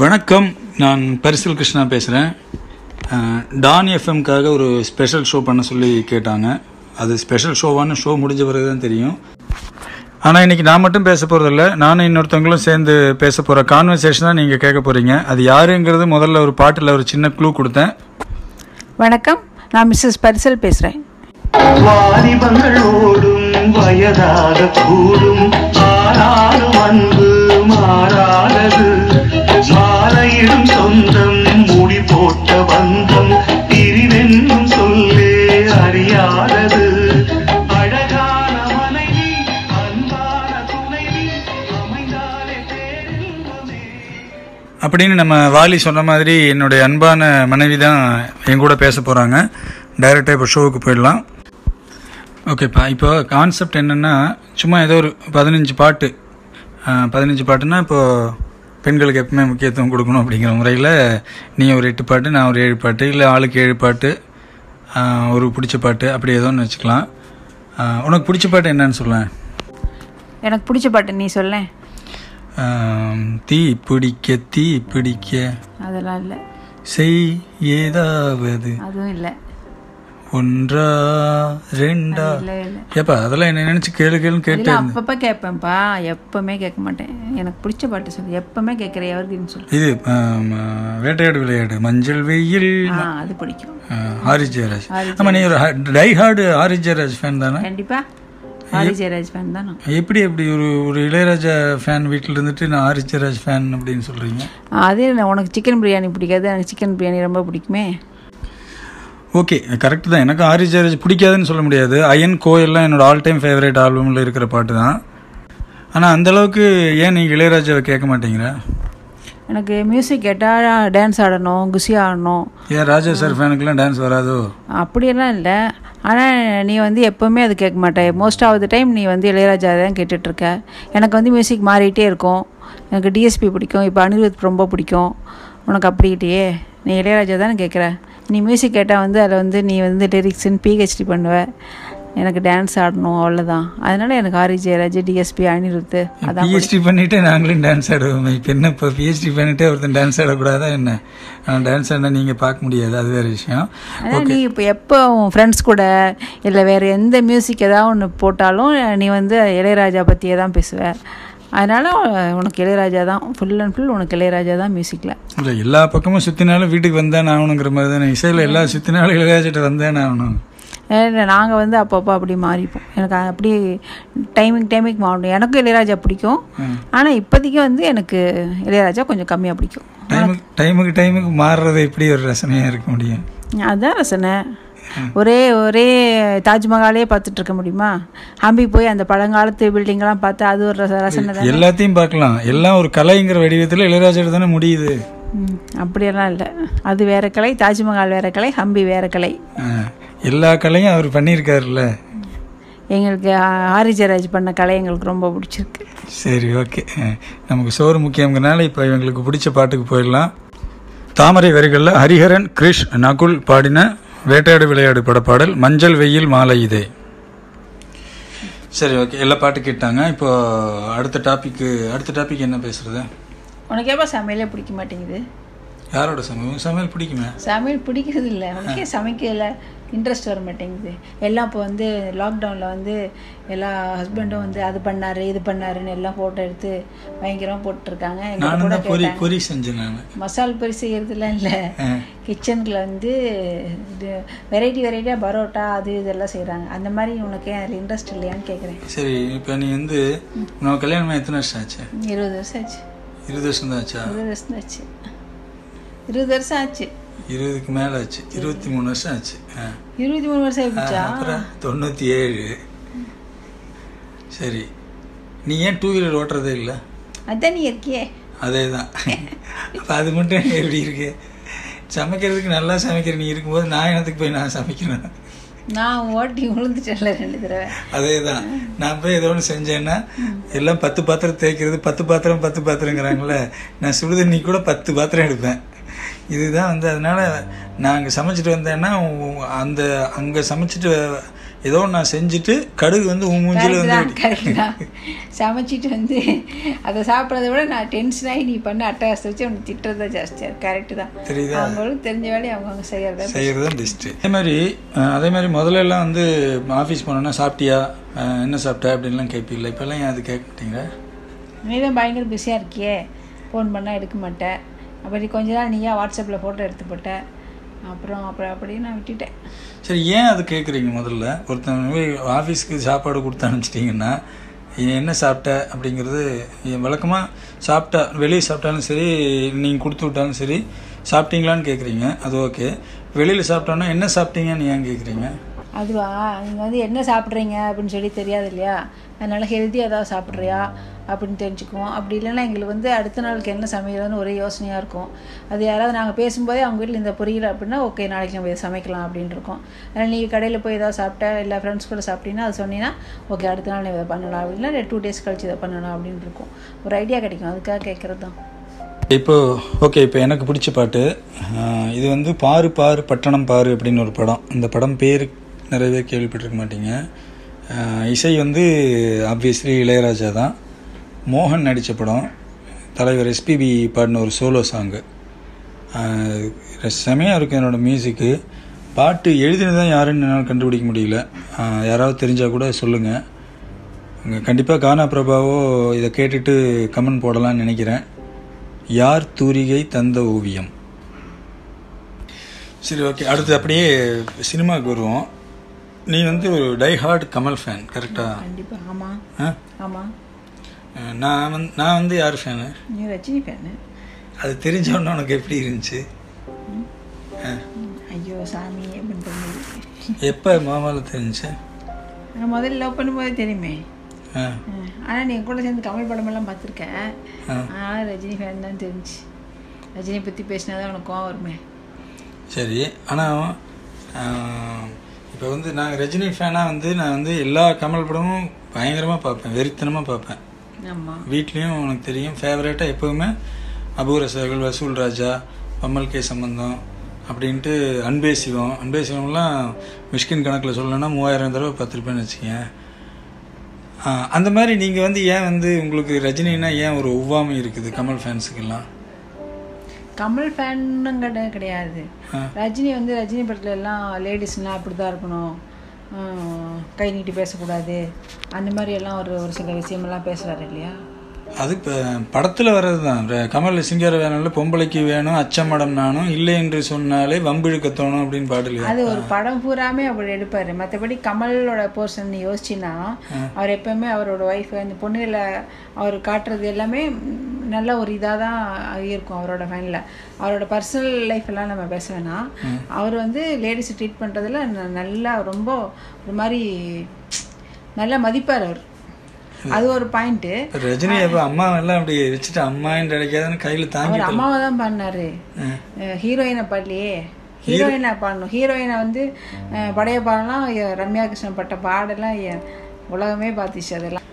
வணக்கம். நான் பரிசல் கிருஷ்ணா பேசுகிறேன் டான் எஃப்எம்காக ஒரு ஸ்பெஷல் ஷோ பண்ண சொல்லி கேட்டாங்க. அது ஸ்பெஷல் ஷோவான்னு ஷோ முடிஞ்ச பிறகு தான் தெரியும். ஆனால் இன்னைக்கு நான் மட்டும் பேச போகிறதில்ல நானும் இன்னொருத்தவங்களும் சேர்ந்து பேச போகிற கான்வர்சேஷன் தான் நீங்கள் கேட்க போகிறீங்க அது யாருங்கிறது முதல்ல ஒரு பாட்டில் ஒரு சின்ன க்ளூ கொடுத்தேன். வணக்கம். நான் மிஸ்ஸஸ் பரிசல் பேசுகிறேன் வயதாக கூடும். ஆனாலும் அன்பு மாறாதது. மாலையிடும் சொந்தம் முடி போட்ட பந்தம் பிரிவென்னும் சொல்லே அறியாதது. அழகான மனைவி அன்பான துணைவி அமைந்தாலே பேரின்பமே. அப்படின்னு நம்ம வாலி சொன்ன மாதிரி என்னுடைய அன்பான மனைவி தான் என் கூட பேச போகிறாங்க டைரெக்டாக இப்போ ஷோவுக்கு போயிடலாம். ஓகேப்பா இப்போ கான்செப்ட் என்னென்னா சும்மா ஏதோ ஒரு பதினஞ்சு பாட்டு. பதினஞ்சு பாட்டுன்னா இப்போது பெண்களுக்கு எப்பவுமே முக்கியத்துவம் கொடுக்கணும் அப்படிங்கிற முறையில் நீ ஒரு எட்டு பாட்டு நான் ஒரு ஏழு பாட்டு இல்லை ஆளுக்கு ஏழு பாட்டு ஒரு பிடிச்ச பாட்டு அப்படி ஏதோ ஒன்று வச்சுக்கலாம் உனக்கு பிடிச்ச பாட்டு என்னன்னு சொல்லேன். எனக்கு பிடிச்ச பாட்டு நீ சொல்லேன். தீ பிடிக்க தீ பிடிக்க. அதெல்லாம் இல்லை. செய் ஏதாவது. அதுவும் இல்லை. ஒன்றா ரெண்டா? ஏப்பா அதெல்லாம் என்ன நினைச்சு கேளு கேளுன்னு கேட்டு அப்பப்போ கேட்பேன்ப்பா. எப்பவுமே கேட்க மாட்டேன். எனக்கு பிடிச்ச பாட்டு சொல்லு. எப்பவுமே கேட்குற எவர்கின்னு சொல்லு. இது ஆம், விளையாடு. மஞ்சள் வெயில் அது பிடிக்கும். ஹாரிஸ் ஜெயராஜ். ஆமா நீ ஒரு die hard Harris Jayaraj fan தானே? கண்டிப்பா. ஹாரி ஜெயராஜ் ஃபேன் தான். எப்படி எப்படி ஒரு ஒரு இளையராஜா ஃபேன் வீட்டில் இருந்துட்டு நான் ஹாரிஸ் ஜெயராஜ் ஃபேன் அப்படின்னு சொல்றீங்க? அதே உனக்கு சிக்கன் பிரியாணி பிடிக்காது? எனக்கு சிக்கன் பிரியாணி ரொம்ப பிடிக்குமே. ஓகே கரெக்ட் தான். எனக்கு ஹாரிஸ் ஜெயராஜ் பிடிக்காதுன்னு சொல்ல முடியாது. அயன் கோயெல்லாம் என்னோட ஆல் டைம் ஃபேவரட் ஆல்பமில் இருக்கிற பாட்டு தான். ஆனால் அந்த அளவுக்கு ஏன் நீ இளையராஜாவை கேட்க மாட்டேங்கிற எனக்கு மியூசிக் கேட்டால் டான்ஸ் ஆடணும் குஷி ஆடணும். ஏன் ராஜா சார் ஃபேனுக்குலாம் டான்ஸ் வராதோ? அப்படியெல்லாம் இல்லை. ஆனால் நீ வந்து எப்போவுமே அது கேட்க மாட்டே. மோஸ்ட் ஆஃப் த டைம் நீ வந்து இளையராஜா தான் கேட்டுட்ருக்க எனக்கு வந்து மியூசிக் மாறிட்டே இருக்கும். எனக்கு டிஎஸ்பி பிடிக்கும். இப்போ அனிருத் ரொம்ப பிடிக்கும். உனக்கு அப்படிக்கிட்டே நீ இளையராஜா தானே கேட்குற? நீ மியூசிக் கேட்டால் வந்து அதில் வந்து நீ வந்து லிரிக்ஸ்ன்னு பிஹெச்டி பண்ணுவ. எனக்கு டான்ஸ் ஆடணும் அவ்வளோதான் அதனால எனக்கு ஆரி ஜெயராஜ் டிஎஸ்பி அனிருத் அதான் பிஹெச்டி பண்ணிட்டு நாங்களும் டான்ஸ் ஆடுவோம். இப்போ என்ன இப்போ பிஹெச்டி பண்ணிட்டே ஒருத்தன் டான்ஸ் ஆடக்கூடாதா என்ன? டான்ஸ் ஆடினா நீங்கள் பார்க்க முடியாது. அது வேறு விஷயம். அதான் நீ இப்போ எப்போ உன் ஃப்ரெண்ட்ஸ் கூட இல்லை வேறு எந்த மியூசிக் ஏதாவது ஒன்று போட்டாலும் நீ வந்து இளையராஜா பற்றியே தான் பேசுவ. அதனால் உனக்கு இளையராஜா தான் ஃபுல் அண்ட் ஃபுல் உனக்கு இளையராஜா தான் மியூசிக்கில் இல்லை எல்லா பக்கமும் சுற்றினாலும் வீட்டுக்கு வந்தேன் ஆகணுங்கிற மாதிரி தானே. இசையில் எல்லா சுற்றினாலும் இளையராஜிட்ட வந்தேன் ஆகணும். நாங்கள் வந்து அப்பப்போ அப்படி மாறிப்போம். எனக்கு அப்படி டைமிங் டைமிங் மாறணும். எனக்கும் இளையராஜா பிடிக்கும். ஆனால் இப்போதைக்கு வந்து எனக்கு இளையராஜா கொஞ்சம் கம்மியாக பிடிக்கும். டைமுக்கு டைமுக்கு டைமுக்கு மாறுறது எப்படி ஒரு ரசனையாக இருக்க முடியும்? அதுதான் ரசனை. ஒரே ஒரே தாஜ்மஹாலே பார்த்துட்டு இருக்க முடியுமா? ஹம்பி போய் அந்த பழங்காலத்து பில்டிங்லாம் பார்த்து அது ஒரு ரச- ரசனை எல்லாத்தையும் பார்க்கலாம். எல்லாம் ஒரு கலைங்கிற வடிவத்தில் இளையராஜிட்ட தானே முடியுது. அப்படியெல்லாம் இல்லை. அது வேற கலை தாஜ்மஹால் வேற கலை ஹம்பி வேற கலை. எல்லா கலையும் அவர் பண்ணியிருக்காருல்ல? எங்களுக்கு ஆரி ஜெயராஜ் பண்ண கலை எங்களுக்கு ரொம்ப பிடிச்சிருக்கு. சரி ஓகே. நமக்கு சோறு முக்கியங்கிறனால இப்போ இவங்களுக்கு பிடிச்ச பாட்டுக்கு போயிடலாம். தாமரை வரிகளில் ஹரிஹரன் கிரிஷ் நகுல் பாடின வேட்டையாடு விளையாடு படப்பாடல் மஞ்சள் வெயில் மாலை இதே. சரி ஓகே எல்லா பாட்டு கேட்டாங்க. இப்போ அடுத்த டாபிக்கு அடுத்த டாபிக் என்ன பேசுறது? உனக்கு எப்போ சமையலே பிடிக்க மாட்டேங்குது? யாரோட சமையல்? சமையல் பிடிக்குமே? சமையல் பிடிக்கிறது இல்லை உனக்கே சமைக்கல. இன்ட்ரெஸ்ட் வர மாட்டேங்குது. எல்லாம் இப்போ வந்து லாக்டவுனில் வந்து எல்லா ஹஸ்பண்டும் வந்து அது பண்ணாரு இது பண்ணாருன்னு எல்லாம் ஃபோட்டோ எடுத்து பயங்கரமாக போட்டுருக்காங்க. நானும் கூட பொரி செஞ்சேன் மசால் பொரி செய்யறதுலாம் இல்லை. கிச்சனுக்குள்ள வந்து இது வெரைட்டி வெரைட்டியாக பரோட்டா அது இதெல்லாம் செய்கிறாங்க அந்த மாதிரி உனக்கு அதில் இன்ட்ரெஸ்ட் இல்லையான்னு கேட்குறேன் சரி இப்போ நீ வந்து நம்ம கல்யாணம் எத்தனை வருஷம் ஆச்சு? இருபது வருஷம் ஆச்சு. இருபது வருஷம் தான் ஆச்சா? இருபது வருஷம் ஆச்சு. இருபது வருஷம் ஆச்சு. இருபதுக்கு மேலே ஆச்சு. இருபத்தி மூணு வருஷம் ஆச்சு. இருபத்தி மூணு வருஷம் ஆயிடுச்சா அப்புறம் தொண்ணூற்றி ஏழு. சரி. நீ ஏன் டூ வீலர் ஓட்டுறதே இல்லை? அதான் நீ இருக்கியே. அதே தான் அப்போ அது மட்டும் எப்படி இருக்கு? சமைக்கிறதுக்கு நல்லா சமைக்கிற. நீ இருக்கும்போது நான் என்னத்துக்கு போய் நான் சமைக்கிறேன்? நான் ஓட்டி விழுந்துட்டேன்ல ரெண்டு தடவை. அதே தான் நான் போய் ஏதோ ஒன்று செஞ்சேன்னா எல்லாம் பத்து பாத்திரம் தேய்க்கிறது பத்து பாத்திரம் பத்து பாத்திரங்கிறாங்களே நான் சுடுதண்ணி கூட பத்து பாத்திரம் எடுப்பேன். இதுதான் வந்து அதனால நான் அங்கே சமைச்சிட்டு வந்தேன்னா அந்த அங்கே சமைச்சிட்டு ஏதோ நான் செஞ்சுட்டு கடுகு வந்து உன் மூஞ்சில வந்து சமைச்சிட்டு வந்து அதை சாப்பிட்றத விட நான் டென்ஷன் ஆகி நீ பண்ண அட்டகாசத்தை வச்சு அவனுக்கு திட்டுறது தான் ஜாஸ்தியாக கரெக்ட் தான். தெரியுதா? அவங்களுக்கு தெரிஞ்ச வேலையை அவங்கவுங்க செய்யறத செய்கிறது தான் பெஸ்ட்டு அதே மாதிரி அதே மாதிரி முதல்ல எல்லாம் வந்து ஆஃபீஸ் போனோன்னா சாப்பிட்டியா? என்ன சாப்பிட்ட அப்படின்லாம் கேட்பீங்களா? இப்போல்லாம் ஏன் அது கேட்க மாட்டேங்கிற நீ தான் பயங்கர பிஸியாக இருக்கியே. ஃபோன் பண்ணால் எடுக்க மாட்டேன் அப்படி கொஞ்ச நாள் நீயா வாட்ஸ்அப்பில் ஃபோட்டோ எடுத்து போட்ட. அப்புறம் அப்புறம் அப்படியே நான் விட்டுட்டேன். சரி ஏன் அது கேட்குறீங்க முதல்ல? ஒருத்தன் போய் ஆஃபீஸ்க்கு சாப்பாடு கொடுத்து அனுப்பிச்சிட்டிங்கன்னா என்ன சாப்பிட்ட அப்படிங்கிறது வழக்கமாக சாப்பிட்டா வெளியே சாப்பிட்டாலும் சரி நீங்கள் கொடுத்து விட்டாலும் சரி சாப்பிட்டீங்களான்னு கேட்குறீங்க அது ஓகே வெளியில் சாப்பிட்டோன்னா என்ன சாப்பிட்டீங்கன்னு ஏன் கேட்குறீங்க அதுவா? நீங்கள் வந்து என்ன சாப்பிட்றீங்க அப்படின்னு சொல்லி தெரியாது இல்லையா? அதனால ஹெல்த்தியாக ஏதாவது சாப்பிட்றியா? அப்படின்னு தெரிஞ்சுக்குவோம். அப்படி இல்லைன்னா எங்களுக்கு வந்து அடுத்த நாளுக்கு என்ன சமைக்கிறதுன்னு ஒரே யோசனையாக இருக்கும். அது யாராவது நாங்கள் பேசும்போதே அவங்க வீட்டில் இந்த பொரியல் அப்படின்னா ஓகே நாளைக்கு நம்ம இதை சமைக்கலாம் அப்படின்னு இருக்கோம். அதனால் நீ கடையில் போய் ஏதாவது சாப்பிட்டா இல்லை ஃப்ரெண்ட்ஸ் கூட சாப்பிட்டீங்கன்னா அது சொன்னீங்கன்னா ஓகே அடுத்த நாள் நீ இதை பண்ணலாம் அப்படின்னா டூ டேஸ் கழிச்சு இதை பண்ணலாம் அப்படின்னு இருக்கும். ஒரு ஐடியா கிடைக்கும். அதுக்காக கேட்குறது தான். இப்போ ஓகே இப்போ எனக்கு பிடிச்ச பாட்டு இது வந்து பாரு பாரு பட்டணம் பாரு அப்படின்னு ஒரு படம். இந்த படம் பேர் நிறைய பேர் கேள்விப்பட்டிருக்க மாட்டீங்க. இசை வந்து ஆப்வியஸ்லி இளையராஜா தான். மோகன் நடித்த படம் தலைவர் எஸ்பிபி பாடின ஒரு சோலோ சாங்கு செமையாக இருக்கும் என்னோட மியூசிக்கு பாட்டு எழுதினதான் யாருன்னு என்னால் கண்டுபிடிக்க முடியல. யாராவது தெரிஞ்சால் கூட சொல்லுங்கள் கண்டிப்பாக கானா பிரபாவோ இதை கேட்டுட்டு கமெண்ட் போடலாம்னு நினைக்கிறேன். யார் தூரிகை தந்த ஓவியம்? சரி ஓகே அடுத்து அப்படியே சினிமாவுக்கு வருவோம். நீ வந்து ஒரு டை ஹார்ட் கமல் ஃபேன் கரெக்டா கண்டிப்பாக ஆமாம் ஆ? ஆமாம் நான் வந்து நான் வந்து யார் ஃபேனு நீ ரஜினி ஃபேனு அது தெரிஞ்சவொன்னே உனக்கு எப்படி இருந்துச்சு. ஐயோ சாமி அப்படின்னு எப்போ மாமாவில் தெரிஞ்சுச்சு நான் முதல்ல லவ் பண்ணும்போதே தெரியுமே. ஆனால் நீங்கள் கூட சேர்ந்து கமல் படமெல்லாம் பார்த்துருக்கேன். ஆனால் ரஜினி ஃபேன் தான் தெரிஞ்சு. ரஜினி பற்றி பேசினா தான் உனக்கு கோவம் வருமே. சரி ஆனால் இப்போ வந்து நான் ரஜினி ஃபேனாக வந்து நான் வந்து எல்லா கமல் படமும் பயங்கரமாக பார்ப்பேன் வெறித்தனமாக பார்ப்பேன். வீட்லேயும் உனக்கு தெரியும் ஃபேவரேட்டாக எப்போவுமே அபூரசர்கள் வசூல் ராஜா பம்மல் கே சம்பந்தம் அப்படின்ட்டு அன்பே சிவம். அன்பே சிவம்லாம் மிஷ்கின் கணக்கில் சொல்லணும்னா மூவாயிரம் தடவை பார்த்துருப்பேன்னு வச்சுக்கேன் அந்த மாதிரி நீங்கள் வந்து ஏன் வந்து உங்களுக்கு ரஜினினா ஏன் ஒரு ஒவ்வாமை இருக்குது கமல் ஃபேன்ஸுக்கெல்லாம் கமல் ஃபேனுங்கிட்ட கிடையாது. ரஜினி வந்து ரஜினி படத்துல எல்லாம் லேடிஸ்லாம் அப்படி தான் இருக்கணும். கை நீட்டி பேசக்கூடாது. அந்த மாதிரி எல்லாம் ஒரு ஒரு சில விஷயமெல்லாம் பேசுகிறாரு இல்லையா? அது இப்போ படத்தில் வர்றது தான் கமல் சிங்கார வேணும்ல பொம்பளைக்கு வேணும் அச்சமடம் நானும் இல்லை என்று சொன்னாலே வம்பிழுக்க தோணும் அப்படின்னு பாடலையா அது ஒரு படம் பூராமே அப்படி எடுப்பார். மற்றபடி கமலோட போர்ஷன் யோசிச்சின்னா அவர் எப்பவுமே அவரோட ஒய்ஃப் அந்த பொண்ணுகளை அவர் காட்டுறது எல்லாமே நல்ல ஒரு இதாக தான் இருக்கும் அவரோட ஃபைனில் அவரோட பர்சனல் லைஃப் எல்லாம் நம்ம பேச வேணாம் அவர் வந்து லேடிஸை ட்ரீட் பண்ணுறதுல நல்லா ரொம்ப ஒரு மாதிரி நல்லா மதிப்பார் அவர். அது ஒரு பாயிண்ட்டு இப்ப ரஜினி எப்போ அம்மா எல்லாம் அப்படி வச்சுட்டு அம்மான்னு கிடைக்காதுன்னு கையில் தாங்கி அம்மாவை தான் பாடினாரு ஹீரோயினை பாடலையே. ஹீரோயினை பாடணும். ஹீரோயினை வந்து படைய பாடலாம். ரம்யா கிருஷ்ணன் பட்ட பாடெல்லாம் உலகமே பார்த்துச்சு அதெல்லாம்.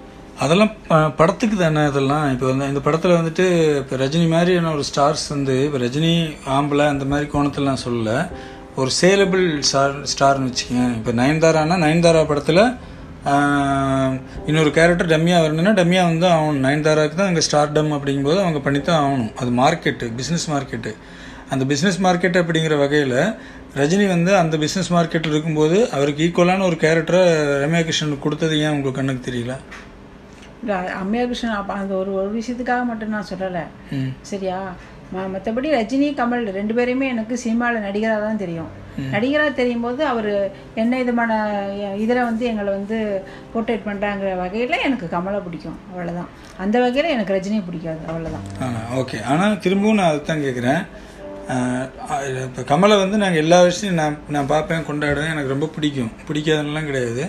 அதெல்லாம் படத்துக்கு தானே அதெல்லாம். இப்போ வந்து இந்த படத்தில் வந்துட்டு இப்போ ரஜினி மாதிரியான ஒரு ஸ்டார்ஸ் வந்து இப்போ ரஜினி ஆம்பளை அந்த மாதிரி கோணத்தில் நான் சொல்லல. ஒரு சேலபிள் ஸ்டார் ஸ்டார்னு வச்சுக்கேன் இப்போ நயன்தாரானா நயன்தாரா படத்தில் இன்னொரு கேரக்டர் டம்மியா வரணும்னா டம்மியா வந்து ஆகணும் நயன்தாராக்கு தான் அங்கே ஸ்டார்டம் அப்படிங்கும்போது அவங்க பண்ணித்தான் ஆகணும். அது மார்க்கெட்டு பிஸ்னஸ் மார்க்கெட்டு அந்த பிஸ்னஸ் மார்க்கெட் அப்படிங்கிற வகையில் ரஜினி வந்து அந்த பிஸ்னஸ் மார்க்கெட்டில் இருக்கும்போது அவருக்கு ஈக்குவலான ஒரு கேரக்டரை ரம்யா கிருஷ்ணனுக்கு கொடுத்தது ஏன் உங்களுக்கு கண்ணுக்கு தெரியல? அம்மையா கிருஷ்ணன் அப்ப அந்த ஒரு ஒரு விஷயத்துக்காக மட்டும் நான் சொல்லலை. சரியா? மற்றபடி ரஜினி கமல் ரெண்டு பேரையுமே எனக்கு சினிமாவில் நடிகராக தான் தெரியும். நடிகராக தெரியும் போது அவர் என்ன விதமான இதில் வந்து எங்களை வந்து போர்ட்ரேட் பண்ணுறாங்கிற வகையில் எனக்கு கமலை பிடிக்கும். அவ்வளோதான் அந்த வகையில் எனக்கு ரஜினியை பிடிக்காது. அவ்வளோதான் ஓகே. ஆனால் திரும்பவும் நான் அதுதான் கேட்குறேன் இப்போ கமலை வந்து நாங்கள் எல்லா விஷயம் நான் நான் பார்ப்பேன் கொண்டாடுவேன். எனக்கு ரொம்ப பிடிக்கும். பிடிக்காதுன்னெலாம் கிடையாது.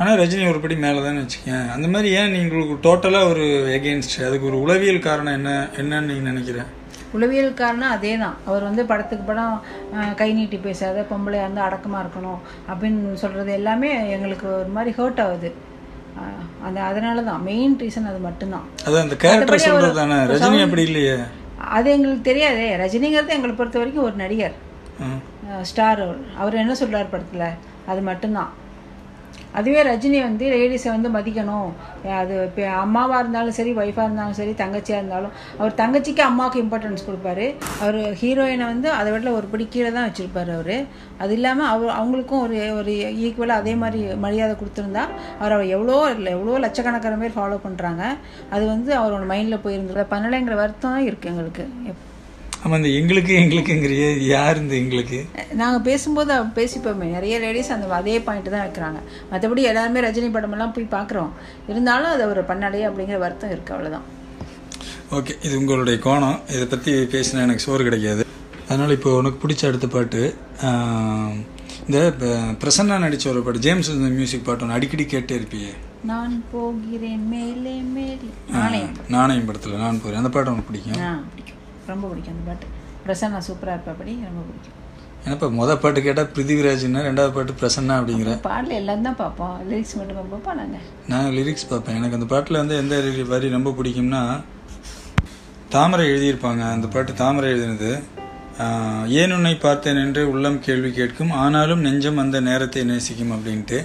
ஆனால் ரஜினி ஒரு படி மேலே தான் வச்சுக்கேன். அந்த மாதிரி ஏன் நீங்களுக்கு டோட்டலாக ஒரு எகெயின்ஸ்ட் அதுக்கு ஒரு உளவியல் காரணம் என்ன என்னன்னு நீங்கள் நினைக்கிறேன்? உளவியல் காரணம் அதே தான் அவர் வந்து படத்துக்கு படம் கை நீட்டி பேசாத பொம்பளையாக இருந்து அடக்கமாக இருக்கணும் அப்படின்னு சொல்கிறது எல்லாமே எங்களுக்கு ஒரு மாதிரி ஹர்ட் ஆகுது. அந்த அதனால தான் மெயின் ரீசன் அது மட்டும்தான். அது அந்த கேரக்டர் மத்தபடி அவர் சொல்கிறது தானே? ரஜினி அப்படி இல்லையே? அது எங்களுக்கு தெரியாதே. ரஜினிங்கிறது எங்களை பொறுத்த வரைக்கும் ஒரு நடிகர். ஸ்டார் அவர். அவர் என்ன சொல்றார் படத்தில்? அது மட்டும்தான். அதுவே ரஜினி வந்து லேடிஸை வந்து மதிக்கணும். அது இப்போ அம்மாவாக இருந்தாலும் சரி ஒய்ஃபாக இருந்தாலும் சரி தங்கச்சியாக இருந்தாலும் அவர் தங்கச்சிக்கு அம்மாவுக்கு இம்பார்ட்டன்ஸ் கொடுப்பாரு. அவர் ஹீரோயினை வந்து அதை விட ஒரு படி கீழே தான் வச்சுருப்பார் அவர். அது இல்லாமல் அவர் அவங்களுக்கும் ஒரு ஒரு ஈக்குவலாக அதே மாதிரி மரியாதை கொடுத்துருந்தா அவர் அவர் எவ்வளோ எவ்வளோ லட்சக்கணக்கான பேர் ஃபாலோ பண்ணுறாங்க அது வந்து அவரோட மைண்டில் போயிருந்தது. பண்ணலைங்கிற வருத்தம் இருக்குது எங்களுக்கு. ஆமாம் இந்த எங்களுக்கு எங்களுக்குங்கிறிய யார் இந்த எங்களுக்கு? நாங்கள் பேசும்போது பேசிப்போமே. நிறைய லேடிஸ் அந்த அதே பாயிண்ட் தான் வைக்கிறாங்க. மற்றபடி எல்லாருமே ரஜினி படமெல்லாம் போய் பார்க்குறோம். இருந்தாலும் அது அவர் பண்ணலையே அப்படிங்கிற வருத்தம் இருக்குது அவ்வளோதான் ஓகே இது உங்களுடைய கோணம். இதை பற்றி பேசினா எனக்கு சோறு கிடைக்காது. அதனால் இப்போ உனக்கு பிடிச்ச அடுத்த பாட்டு இந்த பிரசன்னா நடித்த ஒரு பாட்டு ஜேம்ஸ் இந்த மியூசிக் பாட்டு ஒன்று அடிக்கடி கேட்டே இருப்பியே. நான் போகிறேன் மேலே மேலே. நானே நாணயம். படத்தில் நான் போகிறேன் அந்த பாட்டு உனக்கு பிடிக்கும்? பிடிக்கும். ரொம்ப பிடிக்கும் அந்த பாட்டு. பிரசன்னா சூப்பராக இருப்பபடி ரொம்ப பிடிக்கும். ஏன்னா மொதல் பாட்டு கேட்டால் பிருத்திவிராஜ்னா ரெண்டாவது பாட்டு பிரசன்னா அப்படிங்கிற. பாடல எல்லாம் தான் பார்ப்போம். லிரிக்ஸ் மட்டும் பார்ப்போம் நாங்கள் நான் லிரிக்ஸ் பார்ப்பேன். எனக்கு அந்த பாட்டில் வந்து எந்த வரி ரொம்ப பிடிக்கும்னா தாமரை எழுதியிருப்பாங்க. அந்த பாட்டு தாமரை எழுதினது. ஏன் உன்னை பார்த்தேன் என்று உள்ளம் கேள்வி கேட்கும். ஆனாலும் நெஞ்சம் அந்த நேரத்தை நேசிக்கும் அப்படின்ட்டு.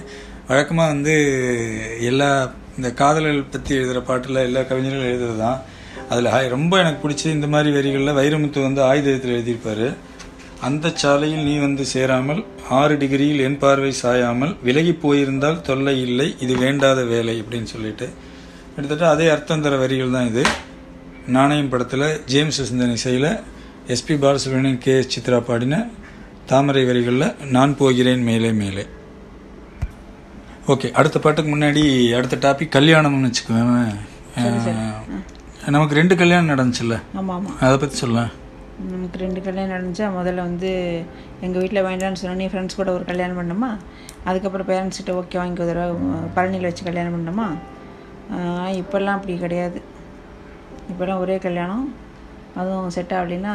வழக்கமாக வந்து எல்லா இந்த காதல்கள் பற்றி எழுதுகிற பாட்டில் எல்லா கவிஞர்களும் எழுதுறது தான் அதில் ரொம்ப எனக்கு பிடிச்சது இந்த மாதிரி வரிகளில் வைரமுத்து வந்து ஆயுதத்தில் எழுதியிருப்பாரு. அந்த சாலையில் நீ வந்து சேராமல் ஆறு டிகிரியில் என் பார்வை சாயாமல் விலகி போயிருந்தால் தொல்லை இல்லை இது வேண்டாத வேலை அப்படின்னு சொல்லிட்டு. கிட்டத்தட்ட அதே அர்த்தம் தர வரிகள் தான் இது. நாணயம் படத்தில் ஜேம்ஸ் சிந்தன் இசையில் S P Balasubrahmanyam K S Chithra பாடின தாமரை வரிகளில் நான் போகிறேன் மேலே மேலே. ஓகே அடுத்த பாட்டுக்கு முன்னாடி அடுத்த டாபிக் கல்யாணம்னு வச்சுக்குவேன். நமக்கு ரெண்டு கல்யாணம் நடந்துச்சுல்ல? ஆமாம். ஆமாம் அதை பற்றி சொல்ல நமக்கு ரெண்டு கல்யாணம் நடந்துச்சா? முதல்ல வந்து எங்கள் வீட்டில் வேண்டாம்னு சொன்னா நீ ஃப்ரெண்ட்ஸ் கூட ஒரு கல்யாணம் பண்ணோமா? அதுக்கப்புறம் பேரண்ட்ஸ் கிட்ட ஓகே வாங்கி ஒரு பழனியில் வச்சு கல்யாணம் பண்ணோமா? இப்போல்லாம் அப்படி கிடையாது. இப்போல்லாம் ஒரே கல்யாணம். அதுவும் செட் ஆகலைன்னா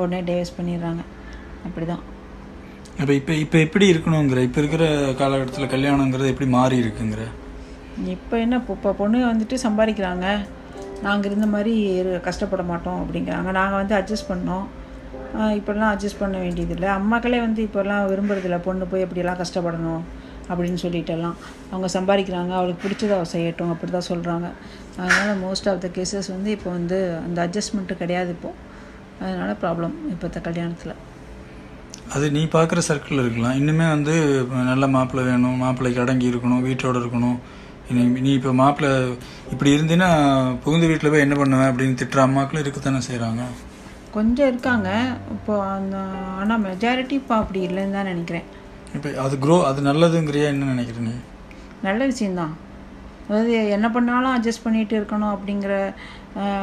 உடனே டைவர்ஸ் பண்ணிடுறாங்க. அப்படி தான் அப்போ இப்போ இப்போ எப்படி இருக்கணுங்கிற இப்போ இருக்கிற காலகட்டத்தில் கல்யாணங்கிறது எப்படி மாறி இருக்குங்கிற? இப்போ என்ன இப்போ பொண்ணு வந்துட்டு சம்பாதிக்கிறாங்க. நாங்கள் இருந்த மாதிரி கஷ்டப்பட மாட்டோம் அப்படிங்கிறாங்க நாங்கள் வந்து அட்ஜஸ்ட் பண்ணோம். இப்படிலாம் அட்ஜஸ்ட் பண்ண வேண்டியதில்லை. அம்மாக்களே வந்து இப்போல்லாம் விரும்புறதில்ல. பொண்ணு போய் எப்படியெல்லாம் கஷ்டப்படணும் அப்படின்னு சொல்லிட்டெல்லாம். அவங்க சம்பாதிக்கிறாங்க. அவளுக்கு பிடிச்சதை அவள் செய்யட்டும். அப்படி தான் சொல்கிறாங்க அதனால் மோஸ்ட் ஆஃப் த கேசஸ் வந்து இப்போ வந்து அந்த அட்ஜஸ்ட்மெண்ட்டு கிடையாது இப்போது அதனால் ப்ராப்ளம் இப்போத்த கல்யாணத்தில். அது நீ பார்க்குற சர்க்கிள் இருக்கலாம். இன்னுமே வந்து நல்ல மாப்பிள்ளை வேணும். மாப்பிள்ளைக்கு அடங்கி இருக்கணும். வீட்டோட இருக்கணும். நீ நீ இப்போ மாப்பிள்ளை இப்படி இருந்தீன்னா புகுந்த வீட்டில் போய் என்ன பண்ணுவேன் அப்படின்னு திட்டுற அம்மாக்களும் இருக்கத்தானே செய்கிறாங்க கொஞ்சம் இருக்காங்க. இப்போ அந்த ஆனால் மெஜாரிட்டி இப்போ அப்படி இல்லைன்னு தான் நினைக்கிறேன். இப்போ அது க்ரோ அது நல்லதுங்கிறியா என்ன நினைக்கிற நீ? நல்ல விஷயந்தான் அதாவது என்ன பண்ணாலும் அட்ஜஸ்ட் பண்ணிட்டு இருக்கணும் அப்படிங்கிற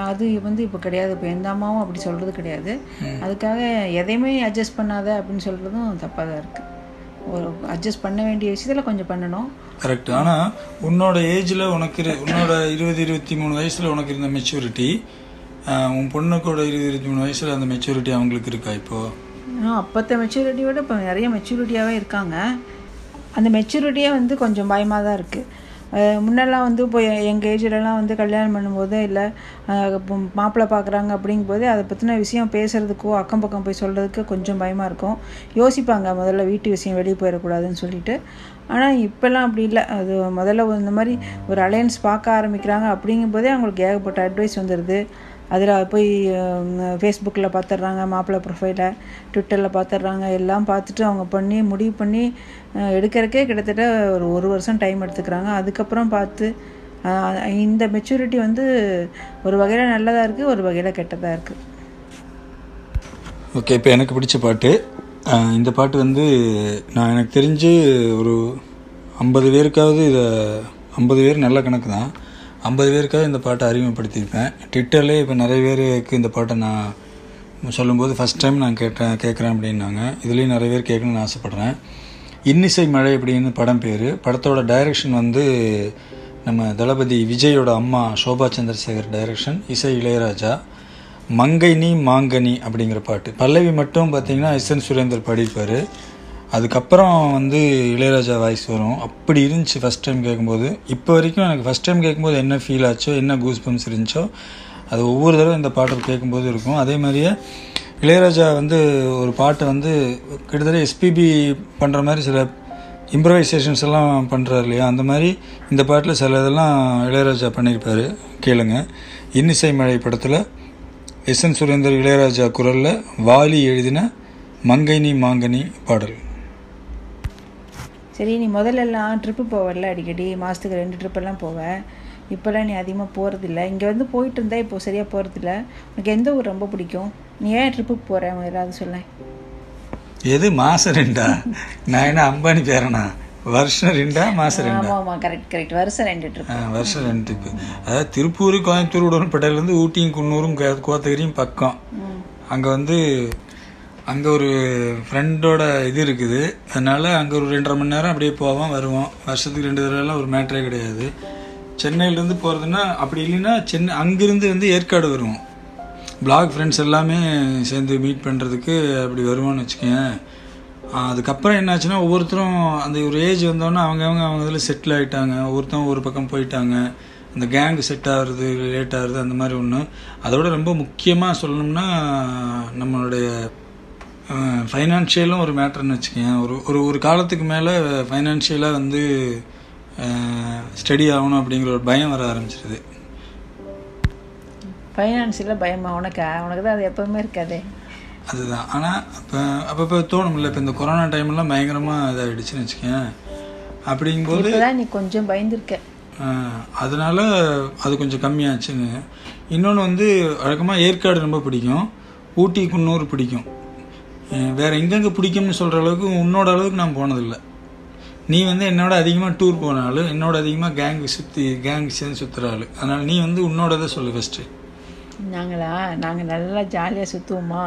அது வந்து இப்போ கிடையாது. இப்போ எந்த அம்மாவும் அப்படி சொல்கிறது கிடையாது. அதுக்காக எதையுமே அட்ஜஸ்ட் பண்ணாத அப்படின்னு சொல்கிறதும் தப்பாக தான் இருக்குது ஒரு அட்ஜஸ்ட் பண்ண வேண்டிய விஷயத்தில் கொஞ்சம் பண்ணணும். கரெக்ட் ஆனால் உன்னோட ஏஜில் உனக்கு உன்னோட இருபது இருபத்தி மூணு வயசில் உனக்கு இருந்த மெச்சூரிட்டி உன் பொண்ணுக்கோட இருபது இருபத்தி மூணு வயசில் அந்த மெச்சூரிட்டி அவங்களுக்கு இருக்கா இப்போது அப்போத்த மெச்சூரிட்டி விட இப்போ நிறைய மெச்சூரிட்டியாகவே இருக்காங்க. அந்த மெச்சூரிட்டியே வந்து கொஞ்சம் பயமாக தான் இருக்குது முன்னெல்லாம் வந்து இப்போ எங்கள் ஏஜ்லலாம் வந்து கல்யாணம் பண்ணும்போது இல்லை மாப்பிள்ளை பார்க்குறாங்க அப்படிங்கும்போது அதை பற்றின விஷயம் பேசுகிறதுக்கோ அக்கம் பக்கம் போய் சொல்கிறதுக்கு கொஞ்சம் பயமாக இருக்கும். யோசிப்பாங்க முதல்ல வீட்டு விஷயம் வெளியே போயிடக்கூடாதுன்னு சொல்லிட்டு. ஆனால் இப்போல்லாம் அப்படி இல்லை. அது முதல்ல இந்த மாதிரி ஒரு அலையன்ஸ் பார்க்க ஆரம்பிக்கிறாங்க அப்படிங்கும்போதே அவங்களுக்கு ஏகப்பட்ட அட்வைஸ் வந்துடுது அதில் போய் ஃபேஸ்புக்கில் பார்த்துட்றாங்க மாப்பிள்ளை ப்ரொஃபைலை ட்விட்டரில் பார்த்துட்றாங்க எல்லாம் பார்த்துட்டு அவங்க பண்ணி முடிவு பண்ணி எடுக்கிறக்கே எடுக்கறதுக்கே கிட்டத்தட்ட ஒரு ஒரு வருஷம் டைம் எடுத்துக்கிறாங்க. அதுக்கப்புறம் பார்த்து இந்த மெச்சூரிட்டி வந்து ஒரு வகையில் நல்லதாக இருக்குது ஒரு வகையில் கெட்டதாக இருக்குது ஓகே இப்போ எனக்கு பிடிச்ச பாட்டு இந்த பாட்டு வந்து நான் எனக்கு தெரிஞ்சு ஒரு ஐம்பது பேருக்காவது இதை ஐம்பது பேர் நல்ல கணக்கு தான். ஐம்பது பேருக்காவது இந்த பாட்டை அறிமுகப்படுத்தியிருப்பேன். ட்விட்டர்லேயே இப்போ நிறைய பேருக்கு இந்த பாட்டை நான் சொல்லும்போது ஃபஸ்ட் டைம் நான் கேட்டேன் கேட்குறேன் அப்படின்னாங்க. இதுலேயும் நிறைய பேர் கேட்கணும்னு ஆசைப்பட்றேன். இன்னிசை மழை அப்படின்னு படம் பேர். படத்தோட டைரக்ஷன் வந்து நம்ம தளபதி விஜயோட அம்மா சோபா சந்திரசேகர் டைரக்ஷன் இசை இளையராஜா. மங்கைனி மாங்கனி அப்படிங்கிற பாட்டு. பல்லவி மட்டும் பார்த்தீங்கன்னா எஸ் என் சுரேந்தர் பாடியிருப்பார். அதுக்கப்புறம் வந்து இளையராஜா வாய்ஸ் வரும். அப்படி இருந்துச்சு ஃபஸ்ட் டைம் கேட்கும்போது இப்போ வரைக்கும் எனக்கு ஃபஸ்ட் டைம் கேட்கும்போது என்ன ஃபீல் ஆச்சோ என்ன கூஸ் பம்ஸ் இருந்துச்சோ அது ஒவ்வொரு தடவை இந்த பாட்டை கேட்கும்போது இருக்கும். அதே மாதிரியே இளையராஜா வந்து ஒரு பாட்டை வந்து கிட்டத்தட்ட எஸ்பிபி பண்ணுற மாதிரி சில இம்ப்ரவைசேஷன்ஸ் எல்லாம் பண்ணுறாரு இல்லையா? அந்த மாதிரி இந்த பாட்டில் சில இதெல்லாம் இளையராஜா பண்ணியிருப்பார். கேளுங்க. இன்னிசை மழை படத்தில் எஸ் என் சுரேந்தர் இளையராஜா குரலில் வாலி எழுதின மங்கைனி மாங்கனி பாடல். சரி நீ முதல்லலாம் ட்ரிப்பு போவல அடிக்கடி? மாதத்துக்கு ரெண்டு ட்ரிப்பெல்லாம் போவேன் இப்போல்லாம் நீ அதிகமாக போகிறதில்ல இங்கே வந்து போயிட்டு இருந்தா இப்போ சரியாக போகிறதில்ல உனக்கு எந்த ஊர் ரொம்ப பிடிக்கும்? நீ ஏன் ட்ரிப்புக்கு போகிற ஏதாவது சொல்ல. எது மாதம் ரெண்டா? நான் என்ன அம்பானி பேரனா? வருஷம் ரெண்டா மாதம் ரெண்டா? ஆமாம் கரெக்ட் கரெக்ட் வருஷம் ரெண்டு ட்ரிப் ஆ, வருஷம் ரெண்டு ட்ரிப்பு அதாவது திருப்பூர் கோயம்புத்தூர் உடன்பேட்டையிலேருந்து ஊட்டியும் குன்னூரும் கோத்தகிரியும் பக்கம். அங்கே வந்து அங்கே ஒரு ஃப்ரெண்டோட இது இருக்குது. அதனால் அங்கே ஒரு ரெண்டரை மணி நேரம் அப்படியே போவோம் வருவோம். வருஷத்துக்கு ரெண்டு தடவைலாம் ஒரு மேட்டரே கிடையாது. சென்னையிலேருந்து போகிறதுனா அப்படி இல்லைன்னா சென்னை அங்கேருந்து வந்து ஏற்காடு வருவோம். பிளாக் ஃப்ரெண்ட்ஸ் எல்லாமே சேர்ந்து மீட் பண்ணுறதுக்கு அப்படி வருவோம்னு வச்சுக்கேன் அதுக்கப்புறம் என்னாச்சுன்னா ஒவ்வொருத்தரும் அந்த ஒரு ஏஜ் வந்தோன்னே அவங்கவுங்க அவங்க இதில் செட்டில் ஆகிட்டாங்க ஒவ்வொருத்தவங்க ஒரு பக்கம் போயிட்டாங்க. அந்த கேங்கு செட் ஆகுறது லேட் ஆகுறது அந்த மாதிரி ஒன்று அதோட ரொம்ப முக்கியமாக சொல்லணும்னா நம்மளுடைய ஃபைனான்ஷியலும் ஒரு மேட்டர்னு வச்சுக்கேன் ஒரு ஒரு ஒரு காலத்துக்கு மேலே ஃபைனான்ஷியலாக வந்து ஸ்டடி ஆகணும் அப்படிங்கிற ஒரு பயம் வர ஆரம்பிச்சிருது. ஃபைனான்சியலாக பயமா? உனக்கு? உனக்கு தான் அது எப்போவுமே இருக்காதே. அதுதான். ஆனால் அப்போ அப்பப்போ தோணும்ல இப்போ இந்த கொரோனா டைம்லாம் பயங்கரமாக இதாகிடுச்சுன்னு வச்சுக்கேன் அப்படிங்கும்போது நீ கொஞ்சம் பயந்துருக்க. அதனால அது கொஞ்சம் கம்மியாச்சுன்னு. இன்னொன்று வந்து வழக்கமாக ஏற்காடு ரொம்ப பிடிக்கும். ஊட்டி குன்னூர் பிடிக்கும். வேற எங்கெங்கே பிடிக்கும்னு சொல்கிற அளவுக்கு உன்னோட அளவுக்கு நான் போனதில்லை. நீ வந்து என்னோட அதிகமாக டூர் போன ஆள் என்னோட அதிகமாக கேங் சுற்றி கேங் சேர்ந்து சுற்றுற ஆள். அதனால் நீ வந்து உன்னோட இதை சொல்லு ஃபஸ்ட்டு நாங்களா? நாங்கள் நல்லா ஜாலியாக சுற்றுவோமா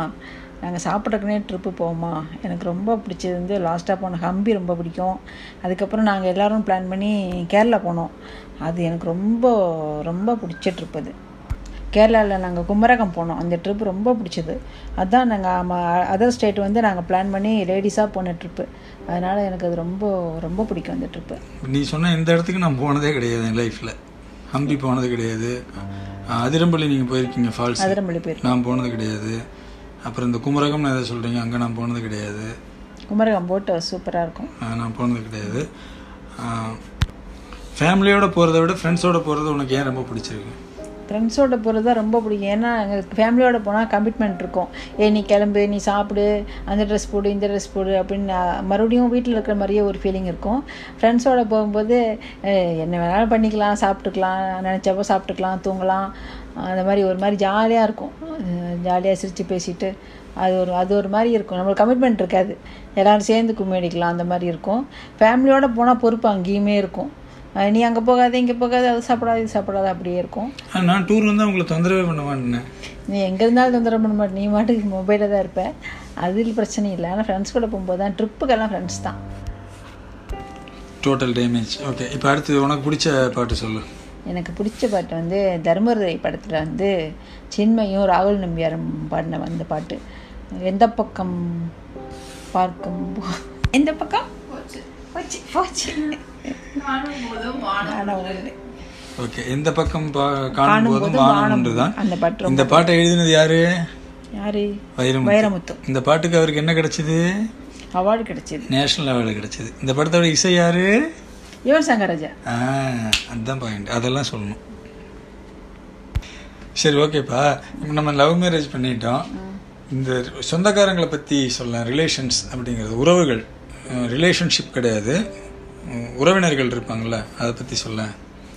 நாங்கள் சாப்பிட்றக்குனே ட்ரிப்பு போவோமா? எனக்கு ரொம்ப பிடிச்சது வந்து லாஸ்ட்டாக போன ஹம்பி ரொம்ப பிடிக்கும். அதுக்கப்புறம் நாங்கள் எல்லோரும் பிளான் பண்ணி கேரளா போனோம். அது எனக்கு ரொம்ப ரொம்ப பிடிச்ச ட்ரிப் அது. கேரளாவில் நாங்கள் குமரகம் போனோம். அந்த ட்ரிப் ரொம்ப பிடிச்சது. அதுதான் நாங்கள் அதர் ஸ்டேட் வந்து நாங்கள் பிளான் பண்ணி லேடிஸாக போன ட்ரிப்பு அதனால் எனக்கு அது ரொம்ப ரொம்ப பிடிக்கும் அந்த ட்ரிப்பு நீ சொன்ன இந்த இடத்துக்கு நான் போனதே கிடையாது என் லைஃப்பில் ஹம்பி போனது கிடையாது. அதிரம்பள்ளி நீங்கள் போயிருக்கீங்க ஃபால்ஸ் அதிரம்பள்ளி போயிருக்கோம் நான் போனது கிடையாது. அப்புறம் இந்த குமரகம்னு எதை சொல்கிறீங்க அங்கே நான் போனது கிடையாது. குமரகம் போட்டு சூப்பராக இருக்கும். நான் போனது கிடையாது. ஃபேமிலியோட போகிறத விட ஃப்ரெண்ட்ஸோட போகிறது உனக்கு ஏன் ரொம்ப பிடிச்சிருக்கு? ஃப்ரெண்ட்ஸோட போகிறது தான் ரொம்ப பிடிக்கும். ஏன்னா எங்களுக்கு ஃபேமிலியோட போனால் கமிட்மெண்ட் இருக்கும். ஏ நீ கிளம்பு நீ சாப்பிடு அந்த ட்ரெஸ் போடு இந்த ட்ரெஸ் போடு அப்படின்னு மறுபடியும் வீட்டில் இருக்கிற மாதிரியே ஒரு ஃபீலிங் இருக்கும். ஃப்ரெண்ட்ஸோட போகும்போது என்ன வேணாலும் பண்ணிக்கலாம் சாப்பிட்டுக்கலாம் நினச்சப்போ சாப்பிட்டுக்கலாம் தூங்கலாம். அந்த மாதிரி ஒரு மாதிரி ஜாலியாக இருக்கும். ஜாலியாக சிரித்து பேசிட்டு அது ஒரு அது ஒரு மாதிரி இருக்கும். நம்மளுக்கு கமிட்மெண்ட் இருக்காது. எல்லோரும் சேர்ந்து கும்மி அடிக்கலாம் அந்த மாதிரி இருக்கும். ஃபேமிலியோடு போனால் பொறுப்பு அங்கேயுமே இருக்கும். நீ அங்கே போகாத இங்கே போகாத அது சாப்பிடாத இது சாப்பிடாத அப்படியே இருக்கும். நான் டூர் வந்து உங்களை தொந்தரவே பண்ண மாட்டேன் நீ எங்கே இருந்தாலும் தொந்தரவு பண்ண மாட்டே நீ மாட்டுக்கு மொபைலில் தான் இருப்ப. அதில் பிரச்சனை இல்லை. ஆனால் ஃப்ரெண்ட்ஸ் கூட போகும்போது தான் ட்ரிப்புக்கெல்லாம் ஃப்ரெண்ட்ஸ் தான். டோட்டல் டேமேஜ் ஓகே இப்போ அடுத்து உனக்கு பிடிச்ச பாட்டு சொல்லு. எனக்கு பிடிச்ச பாட்டு வந்து தர்மதுரை படத்தில் வந்து சின்மையும் ராகுல் நம்பியாரும் பாடின அந்த பாட்டு. எந்த பக்கம் பார்க்கும் எந்த பக்கம்? போச்சு போச்சு. ஓகே எந்த பக்கம் காணும் போதும் வானம் வானம் ஒன்று தான் அந்த பாட்டு ரொம்ப இந்த பாட்டை எழுதினது யாரு? யாரு? வைரமுத்து. வைரமுத்து. இந்த பாட்டுக்கு அவருக்கு என்ன கிடைச்சது? அவார்டு கிடைச்சிது. நேஷனல் அவார்டு கிடைச்சது. இந்த படத்தோட இசை யாரு? யுவன் சங்கர் ராஜா அதுதான் பாயிண்ட் அதெல்லாம் சொல்லணும். சரி ஓகேப்பா இப்போ நம்ம லவ் மேரேஜ் பண்ணிட்டோம். இந்த சொந்தக்காரங்களை பற்றி சொல்லலாம். ரிலேஷன்ஸ் அப்படிங்கிறது. உறவுகள். ரிலேஷன்ஷிப் கிடையாது. உறவினர்கள் இருப்பாங்கள்ல அதை பற்றி சொல்ல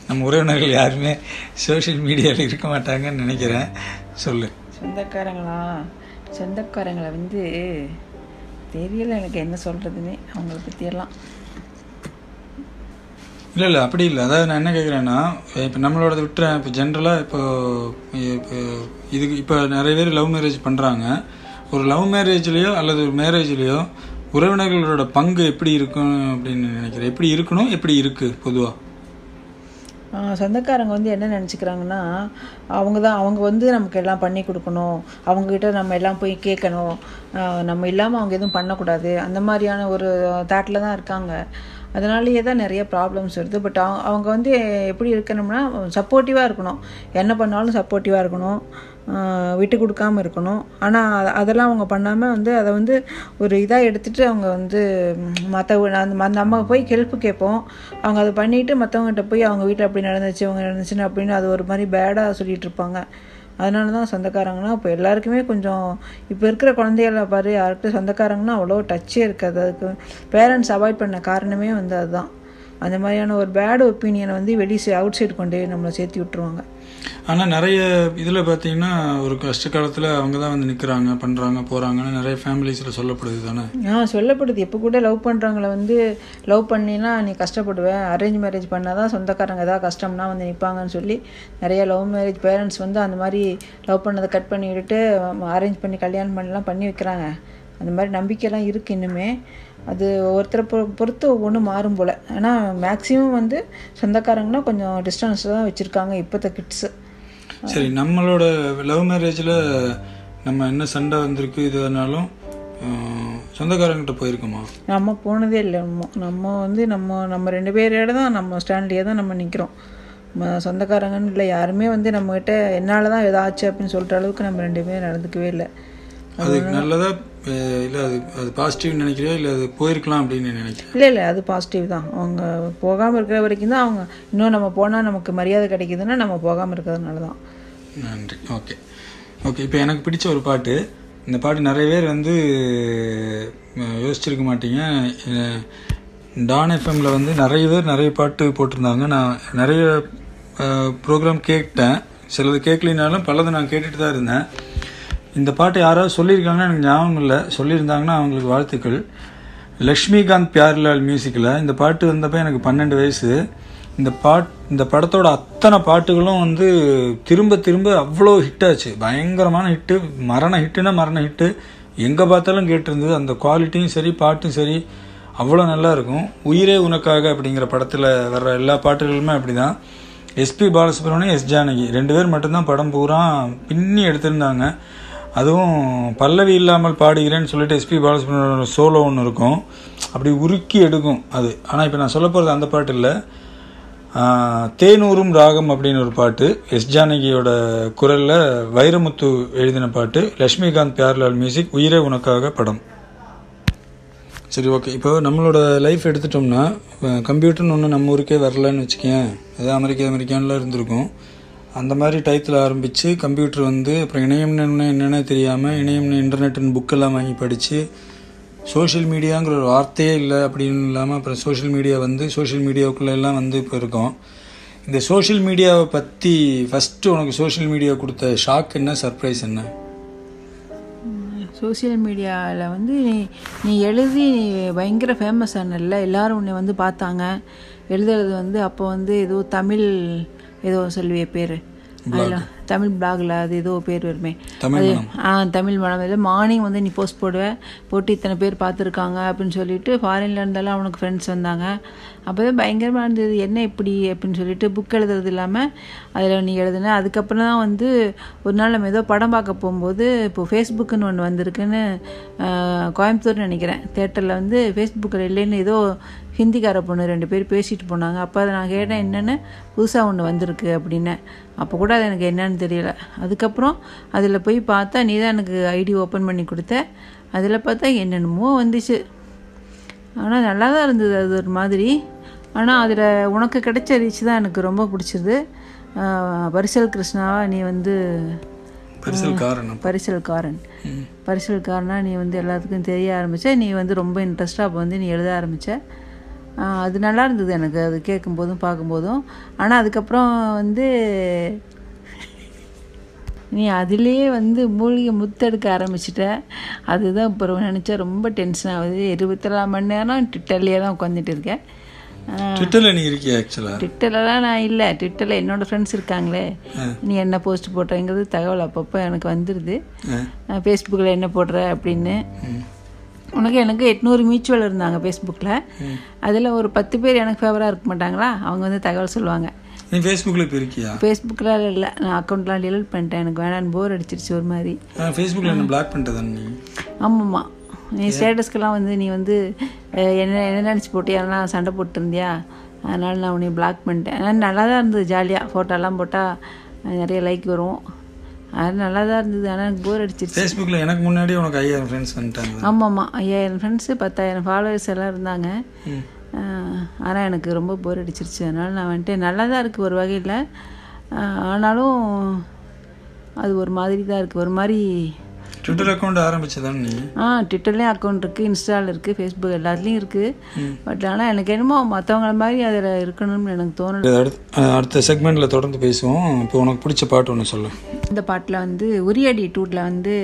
நம்ம உறவினர்கள் யாருமே சோஷியல் மீடியாவில் இருக்க மாட்டாங்கன்னு நினைக்கிறேன். சொல்லு. சொந்தக்காரங்களா? சொந்தக்காரங்களை வந்து தெரியல எனக்கு என்ன சொல்கிறதுன்னு அவங்கள பற்றியெல்லாம் இல்லை இல்லை அப்படி இல்லை. அதாவது நான் என்ன கேட்குறேன்னா இப்போ நம்மளோட விட்டுறேன். இப்போ ஜென்ரலாக இப்போ இப்போ இதுக்கு இப்போ நிறைய பேர் லவ் மேரேஜ் பண்ணுறாங்க ஒரு லவ் மேரேஜ்லேயோ அல்லது ஒரு மேரேஜ்லேயோ உறவினர்களோட பங்கு எப்படி இருக்கும் அப்படின்னு நினைக்கிறேன் எப்படி இருக்கணும்? எப்படி இருக்குது பொதுவாக சொந்தக்காரங்க வந்து என்ன நினச்சிக்கிறாங்கன்னா அவங்க தான் அவங்க வந்து நமக்கு எல்லாம் பண்ணி கொடுக்கணும். அவங்கக்கிட்ட நம்ம எல்லாம் போய் கேட்கணும். நம்ம இல்லாமல் அவங்க எதுவும் பண்ணக்கூடாது. அந்த மாதிரியான ஒரு தாட்டில் தான் இருக்காங்க. அதனாலேயே தான் நிறைய ப்ராப்ளம்ஸ் வருது. பட் அவங்க வந்து எப்படி இருக்கணும்னா சப்போர்ட்டிவாக இருக்கணும். என்ன பண்ணாலும் சப்போர்ட்டிவாக இருக்கணும். விட்டு கொடுக்காமல் இருக்கணும். ஆனால் அதெல்லாம் அவங்க பண்ணாமல் வந்து அதை வந்து ஒரு இதாக எடுத்துகிட்டு அவங்க வந்து மற்ற நம்ம போய் ஹெல்ப் கேட்போம். அவங்க அதை பண்ணிவிட்டு மற்றவங்ககிட்ட போய் அவங்க வீட்டில் அப்படி நடந்துச்சு அவங்க நடந்துச்சுன்னு அப்படின்னு அது ஒரு மாதிரி பேடாக சொல்லிகிட்டு இருப்பாங்க. அதனால தான் சொந்தக்காரங்கன்னா இப்போ எல்லாருக்குமே கொஞ்சம் இப்போ இருக்கிற குழந்தைகள பாரு யாருக்கிட்ட சொந்தக்காரங்கன்னா அவ்வளோ டச்சே இருக்காது. அதுக்கு பேரண்ட்ஸ் அவாய்ட் பண்ண காரணமே வந்து அதுதான். அந்த மாதிரியான ஒரு பேட் ஒப்பீனியனை வந்து வெளி அவுட் சைடு கொண்டு நம்மளை சேர்த்து விட்டுருவாங்க. ஆனால் நிறைய இதில் பார்த்தீங்கன்னா ஒரு கஷ்ட காலத்தில் அவங்க தான் வந்து நிற்கிறாங்க பண்ணுறாங்க போகிறாங்கன்னு நிறைய ஃபேமிலிஸில் சொல்லப்படுது தானே? ஆ சொல்லப்படுது. இப்போ கூட லவ் பண்ணுறவங்கள வந்து லவ் பண்ணினா நீ கஷ்டப்படுவேன் அரேஞ்ச் மேரேஜ் பண்ணால் தான் சொந்தக்காரங்க ஏதாவது கஷ்டம்னா வந்து நிற்பாங்கன்னு சொல்லி நிறைய லவ் மேரேஜ் பேரண்ட்ஸ் வந்து அந்த மாதிரி லவ் பண்ணதை கட் பண்ணி விட்டுட்டு அரேஞ்ச் பண்ணி கல்யாணம் பண்ணலாம் பண்ணி வைக்கிறாங்க. அந்த மாதிரி நம்பிக்கைலாம் இருக்குது இன்னுமே. அது ஒவ்வொருத்தரை பொ பொறுத்து ஒவ்வொன்றும் மாறும் போல். ஆனால் மேக்ஸிமம் வந்து சொந்தக்காரங்கன்னா கொஞ்சம் டிஸ்டன்ஸில் தான் வச்சுருக்காங்க இப்போத்த கிட்ஸு சரி நம்மளோட லவ் மேரேஜில் நம்ம என்ன சண்டை வந்திருக்கு இதுனாலும் சொந்தக்காரங்கிட்ட போயிருக்கோமா? நம்ம போனதே இல்லை நம்ம நம்ம வந்து நம்ம நம்ம ரெண்டு பேரோட தான் நம்ம ஸ்டாண்ட்லேயே தான் நம்ம நிற்கிறோம் சொந்தக்காரங்கன்னு இல்லை யாருமே வந்து நம்மகிட்ட என்னால் தான் ஏதாச்சும் அப்படின்னு சொல்கிற அளவுக்கு நம்ம ரெண்டு பேரும் நடந்துக்கவே இல்லை. அதுக்கு நல்லதா அஹ் இல்ல அது அது பாசிட்டிவ் நினைக்கிறியா இல்ல அது போயிருக்கலாம் அப்படின்னு நினைக்கிறேன் இல்லை இல்லை அது பாசிட்டிவ் தான். அவங்க போகாமல் இருக்கிற வரைக்கும் தான் அவங்க இன்னும் நம்ம போனால் நமக்கு மரியாதை கிடைக்குதுன்னா நம்ம போகாமல் இருக்கிறதுனால தான். நன்றி. ஓகே. ஓகே இப்போ எனக்கு பிடிச்ச ஒரு பாட்டு. இந்த பாட்டு நிறைய பேர் வந்து யோசிச்சிருக்க மாட்டீங்க. டான் எஃப்எம்ல வந்து நிறைய பேர் நிறைய பாட்டு போட்டிருந்தாங்க. நான் நிறைய ப்ரோக்ராம் கேட்டேன். சிலது கேட்கலினாலும் பலது நான் கேட்டுட்டு தான் இருந்தேன். இந்த பாட்டு யாராவது சொல்லியிருக்காங்கன்னா எனக்கு ஞாபகம் இல்லை. சொல்லியிருந்தாங்கன்னா அவங்களுக்கு வாழ்த்துக்கள். லக்ஷ்மிகாந்த் பியார்லால் மியூசிக்கில் இந்த பாட்டு வந்தப்போ எனக்கு பன்னெண்டு வயசு. இந்த பாட் இந்த படத்தோட அத்தனை பாட்டுகளும் வந்து திரும்ப திரும்ப அவ்வளோ ஹிட் ஆச்சு. பயங்கரமான ஹிட்டு மரண ஹிட்டுனா மரண ஹிட்டு எங்கே பார்த்தாலும் கேட்டிருந்தது. அந்த குவாலிட்டியும் சரி பாட்டும் சரி அவ்வளோ நல்லா இருக்கும். உயிரே உனக்காக அப்படிங்கிற படத்தில் வர்ற எல்லா பாட்டுகளுமே அப்படிதான். எஸ்பி பாலசுப்ரமணியம் எஸ் ஜானகி ரெண்டு பேர் மட்டும்தான் படம் பூரா பின்னி எடுத்திருந்தாங்க. அதுவும் பல்லவி இல்லாமல் பாடுகிறேன்னு சொல்லிட்டு எஸ்பி பாலசுப்ரமணியோட சோலோ ஒன்று இருக்கும். அப்படி உருக்கி எடுக்கும் அது. ஆனால் இப்போ நான் சொல்ல போகிறது அந்த பாட்டு இல்லை. தேனூரும் ராகம் அப்படின்னு ஒரு பாட்டு. எஸ் ஜானகியோட குரலில் வைரமுத்து எழுதின பாட்டு. லக்ஷ்மிகாந்த் பியார்லால் மியூசிக் உயிரே உனக்காக படம். சரி ஓகே. இப்போ நம்மளோட லைஃப் எடுத்துட்டோம்னா கம்ப்யூட்டர்னு ஒன்று நம்ம ஊருக்கே வரலன்னு வச்சுக்கேன் அது அமெரிக்கா அமெரிக்கான்லாம் இருந்திருக்கும். அந்த மாதிரி டயத்தில் ஆரம்பித்து கம்ப்யூட்டர் வந்து அப்புறம் இணையம்னு என்ன தெரியாமல் இணையம்னு இன்டர்நெட்னு புக்கெல்லாம் வாங்கி படித்து சோஷியல் மீடியாங்கிற ஒரு வார்த்தையே இல்லை அப்படின்னு இல்லாமல் அப்புறம் சோஷியல் மீடியா வந்து சோஷியல் மீடியாவுக்குள்ளெல்லாம் வந்து இப்போ இருக்கோம். இந்த சோஷியல் மீடியாவை பற்றி ஃபஸ்ட்டு உனக்கு சோஷியல் மீடியா கொடுத்த ஷாக் என்ன சர்ப்ரைஸ் என்ன? சோஷியல் மீடியாவில் வந்து நீ நீ எழுதி பயங்கர ஃபேமஸ் ஆனல்ல எல்லோரும் உன்னை வந்து பார்த்தாங்க. எழுதுறது வந்து அப்போ வந்து ஏதோ தமிழ் ஏதோ சொல்லுவிய பேர் அதில் தமிழ் பிளாகில் அது ஏதோ பேர் வருமே. அது. ஆ தமிழ் மனம். இதில் மார்னிங் வந்து நீ போஸ்ட் போடுவ. போட்டு இத்தனை பேர் பார்த்துருக்காங்க அப்படின்னு சொல்லிட்டு ஃபாரின்ல இருந்தாலும் அவனுக்கு ஃப்ரெண்ட்ஸ் வந்தாங்க. அப்போ தான் பயங்கரமாக இருந்தது. என்ன இப்படி அப்படின்னு சொல்லிட்டு புக் எழுதுறது இல்லாமல் அதில் நீ எழுதுன. அதுக்கப்புறம் தான் வந்து ஒரு நாள் நம்ம ஏதோ படம் பார்க்க போகும்போது இப்போ ஃபேஸ்புக்குன்னு ஒன்று வந்திருக்குன்னு ஆ, கோயம்புத்தூர் நினைக்கிறேன். தேட்டரில் வந்து ஃபேஸ்புக்கில் இல்லைன்னு ஏதோ ஹிந்திக்கார பொண்ணு ரெண்டு பேர் பேசிட்டு போனாங்க. அப்போ அதை நான் கேட்டேன் என்னென்னு? புதுசாக ஒன்று வந்திருக்கு அப்படின்னேன் அப்போ கூட அது எனக்கு என்னன்னு தெரியல. அதுக்கப்புறம் அதில் போய் பார்த்தா நீ தான் எனக்கு ஐடி ஓப்பன் பண்ணி கொடுத்த. அதில் பார்த்தா என்னென்னமோ வந்துச்சு. ஆனால் நல்லா தான் இருந்தது அது ஒரு மாதிரி. ஆனால் அதில் உனக்கு கிடைச்ச ரீச் தான் எனக்கு ரொம்ப பிடிச்சது. ஆஹ் பரிசல் கிருஷ்ணாவா நீ வந்து பரிசல்காரன்? பரிசல்காரனா. நீ வந்து எல்லாத்துக்கும் தெரிய ஆரம்பிச்ச. நீ வந்து ரொம்ப இன்ட்ரெஸ்டாக அப்போ வந்து நீ எழுத ஆரம்பிச்ச. ஆஹ் அது நல்லா இருந்தது எனக்கு. அது கேட்கும்போதும் பார்க்கும்போதும். ஆனால் அதுக்கப்புறம் வந்து நீ அதிலேயே வந்து மூலிகை முத்தெடுக்க ஆரம்பிச்சிட்ட. அதுதான் இப்போ நினச்சா ரொம்ப டென்ஷன் ஆகுது. இருபத்தி நாலு மணி நேரம் ட்விட்டர்லேயே தான் உட்காந்துட்டு இருக்கேன். ட்விட்டரில் நீ இருக்கியா ஆக்சுவலாக ட்விட்டர்லலாம் நான் இல்லை. ட்விட்டரில் என்னோட ஃப்ரெண்ட்ஸ் இருக்காங்களே. நீ என்ன போஸ்ட் போட்டேங்கிறது தகவல் அப்பப்போ எனக்கு வந்துடுது ஃபேஸ்புக்கில் என்ன போடுற அப்படின்னு. உனக்கு எனக்கு எட்நூறு மியூச்சுவல் இருந்தாங்க ஃபேஸ்புக்கில் அதில் ஒரு பத்து பேர் எனக்கு ஃபேவராக இருக்க மாட்டாங்களா? அவங்க வந்து தகவல் சொல்லுவாங்க. நீ ஃபேஸ்புக்கில் இப்போ இருக்கியா? ஃபேஸ்புக்கில் இல்லை நான் அக்கௌண்ட்லாம் டெலிட் பண்ணிட்டேன். எனக்கு வேணான்னு போர் அடிச்சிருச்சு ஒரு மாதிரி. ஃபேஸ்புக்கில் என்ன பிளாக் பண்ணிட்டதான் நீ? ஆமாம்மா. நீ ஸ்டேட்டஸ்க்கெல்லாம் வந்து நீ வந்து என்ன என்ன நினச்சி போட்டியா நான் சண்டை போட்டுருந்தியா? அதனால் நான் உன்னை பிளாக் பண்ணிட்டேன். ஆனால் நல்லா தான் இருந்தது ஜாலியாக ஃபோட்டோலாம் போட்டால் நிறைய லைக் வரும். அது நல்லா தான் இருந்தது. ஆனால் எனக்கு போர் அடிச்சிருச்சு. ஃபேஸ்புக்கில் எனக்கு முன்னாடி உனக்கு ஐயாயிரம் ஃப்ரெண்ட்ஸ் வந்துட்டாங்க. ஆமாம் ஆமாம் ஐயாயிரம் ஃப்ரெண்ட்ஸு பத்தாயிரம் ஃபாலோவர்ஸ் எல்லாம் இருந்தாங்க. ஆனால் எனக்கு ரொம்ப போர் அடிச்சிருச்சு. அதனால் நான் வந்துட்டு நல்லா தான் இருக்குது ஒரு வகையில். ஆனாலும் அது ஒரு மாதிரி தான் இருக்குது ஒரு மாதிரி ட்விட்டர் அக்கௌண்ட் ஆரம்பிச்சதானே ஆ ட்விட்டர்லேயும் அக்கௌண்ட் இருக்குது இன்ஸ்டாவில் இருக்குது ஃபேஸ்புக் எல்லாத்துலேயும் இருக்குது பட் ஆனால் எனக்கு என்னமோ மற்றவங்கள மாதிரி அதில் இருக்கணும்னு எனக்கு தோணல. அடுத்த அடுத்த செக்மெண்ட்டில் தொடர்ந்து பேசுவோம். இப்போ உனக்கு பிடிச்ச பாட்டு ஒன்று சொல்லு. இந்த பாட்டில் வந்து உரியடி டூட்டில் வந்து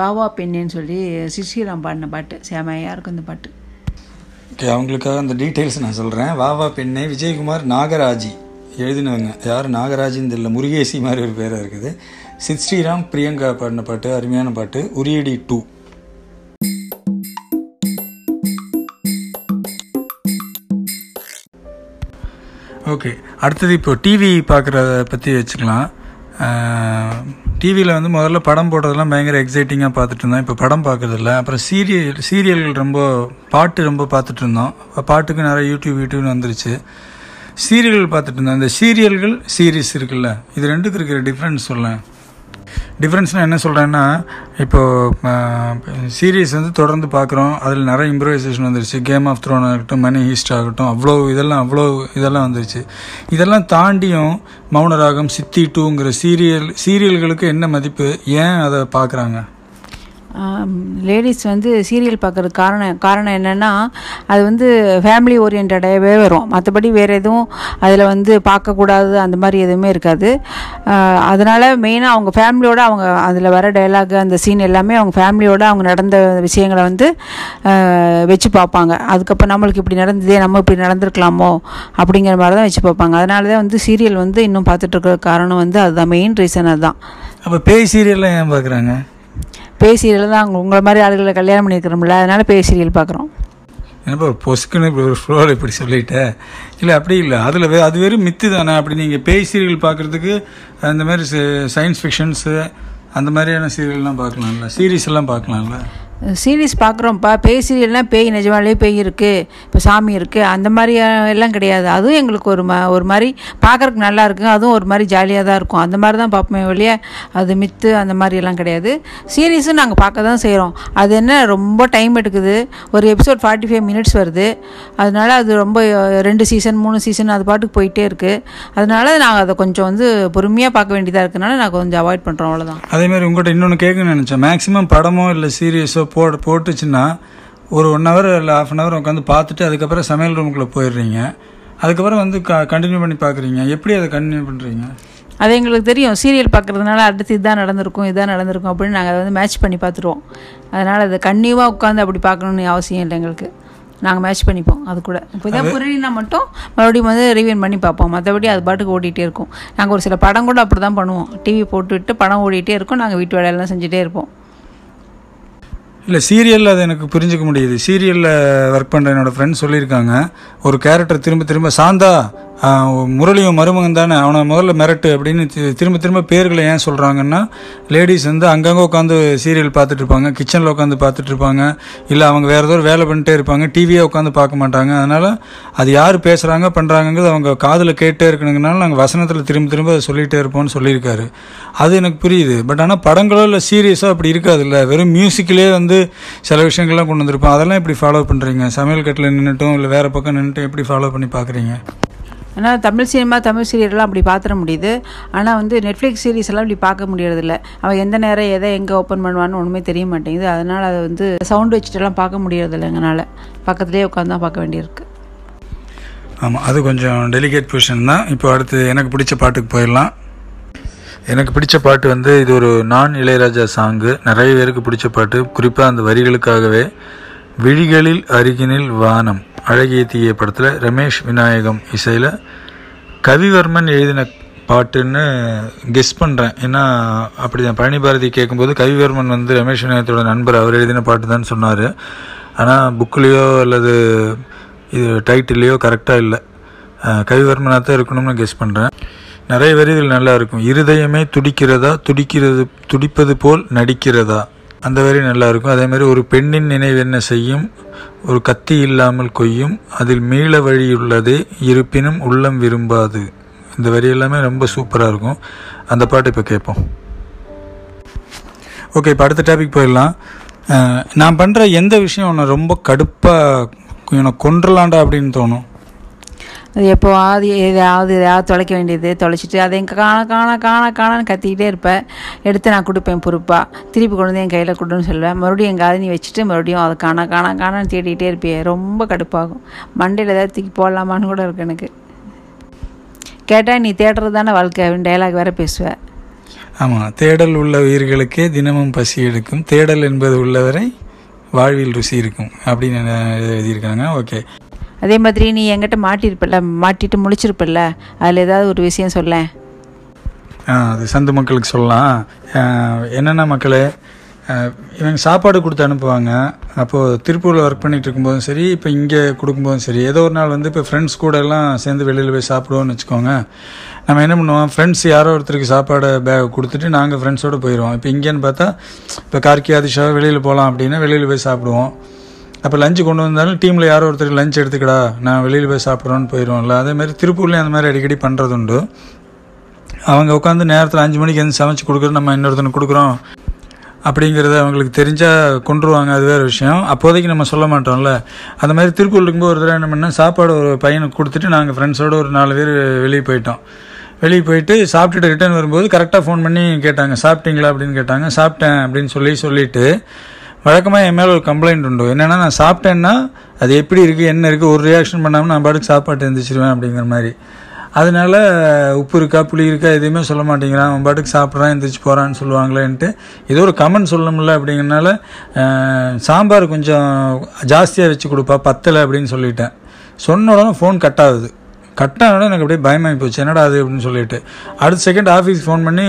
வாவா பெண்ணேன்னு சொல்லி சிஸ்ரீராம் பாடின பாட்டு. செமையாக இருக்கும் இந்த பாட்டு. ஓகே அவங்களுக்காக அந்த டீட்டெயில்ஸ் நான் சொல்கிறேன் வாவா பெண்ணே விஜயகுமார் நாகராஜி. எழுதினவங்க. யார்? நாகராஜின்னு தெரியல. முருகேசி மாதிரி ஒரு பேராக இருக்குது. சித் ஸ்ரீராம் பிரியங்கா பாடின பாட்டு அருமையான பாட்டு உரியடி டூ. ஓகே அடுத்தது இப்போ டிவி பார்க்குறத பற்றி வச்சுக்கலாம். டிவியில் வந்து முதல்ல படம் போடுறதெல்லாம் பயங்கர எக்ஸைட்டிங்காக பார்த்துட்டு இருந்தோம் இப்போ படம் பார்க்குறதில்ல. அப்புறம் சீரியல் சீரியல்கள் ரொம்ப பாட்டு ரொம்ப பார்த்துட்டு இருந்தோம் இப்போ பாட்டுக்கு நிறைய யூடியூப் யூடியூப்னு வந்துருச்சு. சீரியல்கள் பார்த்துட்டு இருந்தோம் இந்த சீரியல்கள் சீரீஸ் இருக்குல்ல. இது ரெண்டுக்கு இருக்கிற டிஃப்ரென்ஸ் சொல்லேன். டிஃப்ரென்ஸ்னால் என்ன சொல்கிறேன்னா இப்போது சீரியஸ் வந்து தொடர்ந்து பார்க்குறோம். அதில் நிறைய இம்ப்ரூவைசேஷன் வந்துருச்சு. கேம் ஆஃப் த்ரோன் ஆகட்டும் மணி ஹீஸ்ட் ஆகட்டும் அவ்வளோ இதெல்லாம் அவ்வளோ இதெல்லாம் வந்துருச்சு. இதெல்லாம் தாண்டியும் மௌனராகம் சித்தி டூங்கிற சீரியல் சீரியல்களுக்கு என்ன மதிப்பு? ஏன் அதை பார்க்குறாங்க? லேடிஸ் வந்து சீரியல் பார்க்குறது காரணம் காரணம் என்னென்னா அது வந்து ஃபேமிலி ஓரியன்டாகவே வரும். மற்றபடி வேறு எதுவும் அதில் வந்து பார்க்கக்கூடாது அந்த மாதிரி எதுவுமே இருக்காது. அதனால் மெயினாக அவங்க ஃபேமிலியோடு அவங்க அதில் வர டைலாக் அந்த சீன் எல்லாமே அவங்க ஃபேமிலியோடு அவங்க நடந்த விஷயங்களை வந்து வச்சு பார்ப்பாங்க. அதுக்கப்புறம் நம்மளுக்கு இப்படி நடந்ததே நம்ம இப்படி நடந்திருக்கலாமோ அப்படிங்கிற மாதிரி தான் வச்சு பார்ப்பாங்க. அதனால தான் வந்து சீரியல் வந்து இன்னும் பார்த்துட்டு காரணம் வந்து அதுதான். மெயின் ரீசன் அதுதான். அப்போ பேய் சீரியல்லாம் ஏன் பார்க்குறாங்க? பேய் தான் அவங்க உங்களை மாதிரி ஆளுகளை கல்யாணம் பண்ணியிருக்கிறோம்ல அதனால பேசியல் பார்க்குறோம். என்னப்பா ஒரு பொசுக்குன்னு இப்படி ஒரு ஃப்ளோவில் இப்படி சொல்லிட்டேன் இல்லை அப்படி இல்லை. அதில் வே அது வெறும் மித்து தானே. அப்படி நீங்கள் பேய் சீரியல் பார்க்குறதுக்கு அந்த மாதிரி சயின்ஸ் ஃபிக்ஷன்ஸு அந்த மாதிரியான சீரியல்லாம் பார்க்கலாம்ல. சீரீஸ் எல்லாம் பார்க்கலாம்ல. சீரீஸ் பார்க்குறோம்ப்பா பேய் சீரியல்னால் பேய் நிஜமாலே பேய் இருக்குது இப்போ சாமி இருக்குது அந்த மாதிரி எல்லாம் கிடையாது. அதுவும் எங்களுக்கு ஒரு ம ஒரு மாதிரி பார்க்குறக்கு நல்லா இருக்கும் அதுவும் ஒரு மாதிரி ஜாலியாக தான் இருக்கும். அந்த மாதிரி தான் பார்ப்போமே வெளியே அது மித்து அந்த மாதிரி எல்லாம் கிடையாது. சீரீஸும் நாங்கள் பார்க்க தான் செய்கிறோம் அது என்ன ரொம்ப டைம் எடுக்குது. ஒரு எபிசோட் ஃபார்ட்டி ஃபைவ் மினிட்ஸ் வருது. அதனால அது ரொம்ப ரெண்டு சீசன் மூணு சீசன் அது பாட்டுக்கு போயிட்டே இருக்குது அதனால நாங்கள் அதை கொஞ்சம் வந்து பொறுமையாக பார்க்க வேண்டியதாக இருக்கனால நான் கொஞ்சம் அவாய்ட் பண்ணுறோம் அவ்வளோதான் அதேமாதிரி உங்கள்கிட்ட இன்னொன்று கேட்கணும்னு நினச்சேன். மேக்ஸிமம் படமோ இல்லை சீரியஸோ போட போட்டுச்சுன்னா ஒரு ஒன் ஹவர் இல்லை ஆஃப் அன் ஹவர் உட்காந்து பார்த்துட்டு அதுக்கப்புறம் சமையல் ரூமுக்குள்ளே போயிடுறீங்க. அதுக்கப்புறம் வந்து க கண்டினியூ பண்ணி பார்க்குறீங்க. எப்படி அதை கண்டினியூ பண்ணுறீங்க அது எங்களுக்கு தெரியும். சீரியல் பார்க்குறதுனால அடுத்து இதான் நடந்திருக்கும் இதான் நடந்திருக்கும் அப்படின்னு நாங்கள் அதை வந்து மேட்ச் பண்ணி பார்த்துருவோம். அதனால் அதை கன்னியூவாக உட்காந்து அப்படி பார்க்கணுன்னு அவசியம் இல்லை எங்களுக்கு. நாங்கள் மேட்ச் பண்ணிப்போம் அது கூட. இப்போ இதான் புரியலனா மட்டும் மறுபடியும் வந்து ரிவியூன் பண்ணி பார்ப்போம். மற்றபடி அது பாட்டுக்கு ஓடிட்டே இருக்கும். நாங்கள் ஒரு சில படம் கூட அப்படி தான் பண்ணுவோம். டிவி போட்டுவிட்டு படம் ஓடிட்டே இருக்கும். நாங்கள் வீட்டு வேலையெல்லாம் செஞ்சுட்டே இருப்போம். இல்லை சீரியலில் அது எனக்கு புரிஞ்சுக்க முடியுது. சீரியலில் ஒர்க் பண்ணுற என்னோடய ஃப்ரெண்ட்ஸ் சொல்லியிருக்காங்க. ஒரு கேரக்டர் திரும்ப திரும்ப சாந்தா முரளியும் மருமகன் தானே? அவனை முதல்ல மிரட்டு அப்படின்னு திரும்ப திரும்ப பேர்களை ஏன் சொல்கிறாங்கன்னா லேடிஸ் வந்து அங்கங்கே உட்காந்து சீரியல் பார்த்துட்டு இருப்பாங்க கிச்சனில் உட்காந்து பார்த்துட்டு இருப்பாங்க இல்லை அவங்க வேறு ஏதோ வேலை பண்ணிட்டே இருப்பாங்க டிவியே உட்காந்து பார்க்க மாட்டாங்க. அதனால் அது யார் பேசுகிறாங்க பண்ணுறாங்கிறது அவங்க காதில் கேட்டே இருக்கணுங்கனால நாங்கள் வசனத்தில் திரும்ப திரும்ப அதை சொல்லிகிட்டே இருப்போம்னு சொல்லியிருக்காரு. அது எனக்கு புரியுது. பட் ஆனால் படங்களோ இல்லை சீரியஸோ அப்படி இருக்காது இல்லை வெறும் மியூசிக்கிலே வந்து சில விஷயங்கள்லாம் கொண்டு வந்திருப்போம். அதெல்லாம் எப்படி ஃபாலோ பண்ணுறீங்க சமையல் கட்டில் நின்றுட்டும் இல்லை வேறு பக்கம் நின்றுட்டும் எப்படி ஃபாலோ பண்ணி பார்க்குறீங்க? ஆனால் தமிழ் சினிமா தமிழ் சீரியல்லாம் அப்படி பார்த்துட முடியுது. ஆனால் வந்து நெட்ஃப்ளிக்ஸ் சீரிஸ் எல்லாம் இப்படி பார்க்க முடியறதில்ல. அவன் எந்த நேரம் எதை எங்கே ஓப்பன் பண்ணுவான்னு ஒன்றுமே தெரிய மாட்டேங்குது. அதனால் அதை வந்து சவுண்ட் வச்சுட்டுலாம் பார்க்க முடியறதில்ல எங்களால் பக்கத்துலேயே உட்காந்து தான் பார்க்க வேண்டியிருக்கு. ஆமாம் அது கொஞ்சம் டெலிகேட் பொசிஷன் தான். இப்போ அடுத்து எனக்கு பிடிச்ச பாட்டுக்கு போயிடலாம். எனக்கு பிடிச்ச பாட்டு வந்து இது ஒரு நான் இளையராஜா சாங்கு நிறைய பேருக்கு பிடிச்ச பாட்டு. குறிப்பாக அந்த வரிகளுக்காகவே விழிகளில் அருகினில் வானம். அழகிய தீய படத்தில் ரமேஷ் விநாயகம் இசையில் கவிவர்மன் எழுதின பாட்டுன்னு கெஸ் பண்ணுறேன் ஏன்னா அப்படி தான் பழனி பாரதி கேட்கும்போது கவிவர்மன் வந்து ரமேஷ் விநாயகத்தோட நண்பர். அவர் எழுதின பாட்டு தான் சொன்னார். ஆனால் புக்லேயோ அல்லது இது டைட்டில்லையோ கரெக்டாக இல்லை. கவிவர்மனாக தான் இருக்கணும்னு கெஸ் பண்ணுறேன் நிறைய வரிகள் நல்லா இருக்கும். இருதயமே துடிக்கிறதா? துடிக்கிறது துடிப்பது போல் நடிக்கிறதா? அந்த வரி நல்லா இருக்கும். அதே மாதிரி ஒரு பெண்ணின் நினைவு என்ன செய்யும்? ஒரு கத்தி இல்லாமல் கொய்யும் அதில் மீள வழி உள்ளது இருப்பினும் உள்ளம் விரும்பாது. இந்த வரி எல்லாமே ரொம்ப சூப்பராக இருக்கும். அந்த பாட்டு இப்போ கேட்போம் ஓகே இப்போ அடுத்த டாபிக் போயிடலாம். நான் பண்ணுற எந்த விஷயம் நான் ரொம்ப கடுப்பாக எனக்கு கொன்றலாண்டா அப்படின்னு தோணும்? அது எப்போவாது எதையாவது எதாவது தொலைக்க வேண்டியது தொலைச்சிட்டு அதை எங்கே காண காண காண காணான்னு கத்திக்கிட்டே இருப்பேன் எடுத்து நான் கொடுப்பேன் பொறுப்பாக திருப்பி கொண்டு வந்து என் கையில் கொடுன்னு சொல்லுவேன். மறுபடியும் எங்காவது நீ வச்சுட்டு மறுபடியும் அதை காண காண காணான்னு தேடிக்கிட்டே இருப்பேன் ரொம்ப கடுப்பாகும். மண்டையில் ஏதாவது தூக்கி போடலாமான்னு கூட இருக்கு எனக்கு. கேட்டால் நீ தேடுறது தானே வாழ்க்கை அப்படின்னு டைலாக் வேறு பேசுவேன் ஆமாம் தேடல் உள்ள உயிர்களுக்கே தினமும் பசி எடுக்கும். தேடல் என்பது உள்ளவரை வாழ்வில் ருசி இருக்கும் அப்படின்னு எழுதியிருக்காங்க. ஓகே. அதே மாதிரி நீ என்கிட்ட மாட்டியிருப்பில்ல மாட்டிட்டு முழிச்சிருப்பில்ல. அதில் ஏதாவது ஒரு விஷயம் சொல்லேன். அது சந்து மக்களுக்கு சொல்லலாம். என்னென்ன மக்களே இவங்க சாப்பாடு கொடுத்து அனுப்புவாங்க. அப்போது திருப்பூரில் ஒர்க் பண்ணிகிட்டு இருக்கும்போதும் சரி இப்போ இங்கே கொடுக்கும்போதும் சரி ஏதோ ஒரு நாள் வந்து இப்போ ஃப்ரெண்ட்ஸ் கூட எல்லாம் சேர்ந்து வெளியில் போய் சாப்பிடுவோம்னு வச்சுக்கோங்க. நம்ம என்ன பண்ணுவோம்? ஃப்ரெண்ட்ஸ் யாரோ ஒருத்தருக்கு சாப்பாடு பேக் கொடுத்துட்டு நாங்கள் ஃப்ரெண்ட்ஸோடு போயிடுவோம் இப்போ இங்கேன்னு பார்த்தா இப்போ கார்கி ஆதிஷா வெளியில் போகலாம் அப்படின்னா வெளியில் போய் சாப்பிடுவோம். அப்போ லஞ்சு கொண்டு வந்தாலும் டீமில் யாரோ ஒருத்தர் லஞ்ச் எடுத்துக்கடா நான் வெளியில் போய் சாப்பிட்றோன்னு போயிடுவோம்ல அதே மாதிரி திருப்பூர்லேயும் அந்த மாதிரி அடிக்கடி பண்ணுறது உண்டு. அவங்க உட்காந்து நேரத்தில் அஞ்சு மணிக்கு வந்து சமைச்சு கொடுக்குறது நம்ம இன்னொருத்தனுக்கு கொடுக்குறோம். அப்படிங்கிறது அவங்களுக்கு தெரிஞ்சால் கொண்டுருவாங்க அது வேறு விஷயம். அப்போதைக்கு நம்ம சொல்ல மாட்டோம்ல. அந்த மாதிரி திருப்பூர் இருக்கும்போது ஒரு தடவை என்ன பண்ணால் சாப்பாடு ஒரு பையனுக்கு கொடுத்துட்டு நாங்கள் ஃப்ரெண்ட்ஸோடு ஒரு நாலு பேர் வெளியே போயிட்டோம். வெளியே போயிட்டு சாப்பிட்டுட்டு ரிட்டர்ன் வரும்போது கரெக்டாக ஃபோன் பண்ணி கேட்டாங்க சாப்பிட்டீங்களா? அப்படின்னு கேட்டாங்க. சாப்பிட்டேன் அப்படின்னு சொல்லி சொல்லிவிட்டு வழக்கமாக என் மேலே ஒரு கம்ப்ளைண்ட் உண்டு. என்னென்னா நான் சாப்பிட்டேன்னா அது எப்படி இருக்குது என்ன இருக்குது ஒரு ரியாக்ஷன் பண்ணாமல் நான் பாட்டுக்கு சாப்பாட்டு எழுந்திரிச்சிருவேன் அப்படிங்கிற மாதிரி. அதனால உப்பு இருக்கா புளி இருக்கா எதுவுமே சொல்ல மாட்டேங்கிறான். அவன் பாட்டுக்கு சாப்பிட்றான் எந்திரிச்சு போகிறான்னு சொல்லுவாங்களேன்ட்டு. ஏதோ ஒரு கமெண்ட் சொல்லணும்ல அப்படிங்கிறனால சாம்பார் கொஞ்சம் ஜாஸ்தியாக வச்சு கொடுப்பா பத்தலை அப்படின்னு சொல்லிட்டேன். சொன்ன உடனே ஃபோன் கட் ஆகுது. கட் ஆன எனக்கு அப்படியே பயமாகி போச்சு. என்னடா அது அப்படின்னு சொல்லிட்டு. அடுத்த செகண்ட் ஆஃபீஸ் ஃபோன் பண்ணி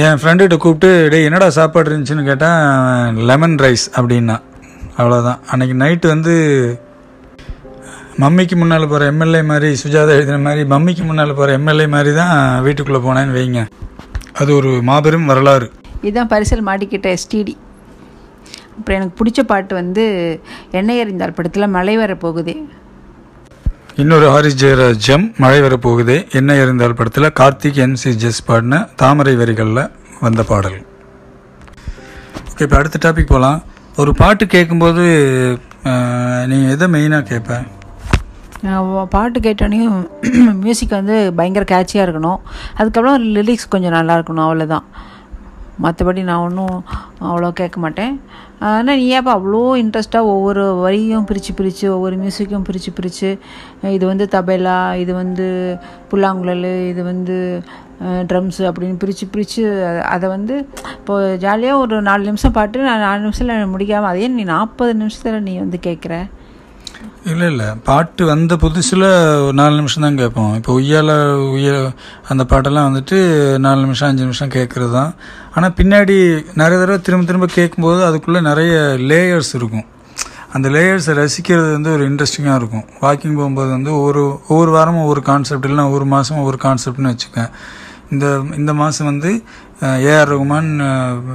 என் ஃப்ரெண்டுகிட்ட கூப்பிட்டு டேய் என்னடா சாப்பாடு இருந்துச்சுன்னு கேட்டால் லெமன் ரைஸ் அப்படின்னா. அவ்வளோதான் அன்றைக்கி நைட்டு வந்து மம்மிக்கு முன்னால் போகிற எம்எல்ஏ மாதிரி சுஜாதா எழுதின மாதிரி மம்மிக்கு முன்னால் போகிற எம்எல்ஏ மாதிரி தான் வீட்டுக்குள்ளே போனேன்னு வைங்க. அது ஒரு மாபெரும் வரலாறு. இதுதான் பரிசல் மாட்டிக்கிட்ட எஸ்டிடி அப்புறம் எனக்கு பிடிச்ச பாட்டு வந்து எண்ணெய் எறிந்தால் படத்தில் மழை வர போகுதே இன்னொரு ஹாரிஸ் ஜெயராஜம் மழை வரப்போகுதே. என்ன இருந்தால் படத்தில் கார்த்திக் என் சி ஜெஸ் பாடின தாமரை வரிகளில் வந்த பாடல். ஓகே இப்போ அடுத்த டாபிக் போகலாம் ஒரு பாட்டு கேட்கும்போது நீங்கள் நீ எதை மெயினாக கேட்பேன் பாட்டு கேட்டோனையும் மியூசிக் வந்து பயங்கர கேட்சியாக இருக்கணும். அதுக்கப்புறம் லிரிக்ஸ் கொஞ்சம் நல்லா இருக்கணும் அவ்வளோதான் மற்றபடி நான் ஒன்றும் அவ்வளோ கேட்க மாட்டேன். ஆனால் நீ ஏப்பா அவ்வளோ இன்ட்ரெஸ்ட்டாக ஒவ்வொரு வரியும் பிரித்து பிரித்து ஒவ்வொரு மியூசிக்கும் பிரித்து பிரித்து இது வந்து தபேலா இது வந்து புல்லாங்குழல் இது வந்து ட்ரம்ஸு அப்படின்னு பிரித்து பிரித்து அதை வந்து இப்போது ஜாலியாக ஒரு நாலு நிமிஷம் பாட்டு நான் நாலு நிமிஷத்தில் முடிக்காமல் அதே நீ நாற்பது நிமிஷத்தில் நீ வந்து கேட்குற. இல்லை இல்லை. பாட்டு வந்த புதுசில் ஒரு நாலு நிமிஷம் தான் கேட்போம். இப்போ உய்யால உய்ய அந்த பாட்டெல்லாம் வந்துட்டு நாலு நிமிஷம் அஞ்சு நிமிஷம் கேட்குறது தான். ஆனால் பின்னாடி நிறைய தடவை திரும்ப திரும்ப கேட்கும்போது அதுக்குள்ளே நிறைய லேயர்ஸ் இருக்கும். அந்த லேயர்ஸை ரசிக்கிறது வந்து ஒரு இன்ட்ரெஸ்டிங்காக இருக்கும். வாக்கிங் போகும்போது வந்து ஒவ்வொரு ஒவ்வொரு வாரமும் ஒவ்வொரு கான்செப்ட் இல்லைனா ஒவ்வொரு மாதம் ஒவ்வொரு கான்செப்ட்னு வச்சுக்கேன். இந்த இந்த மாதம் வந்து ஏஆர் ரகுமான்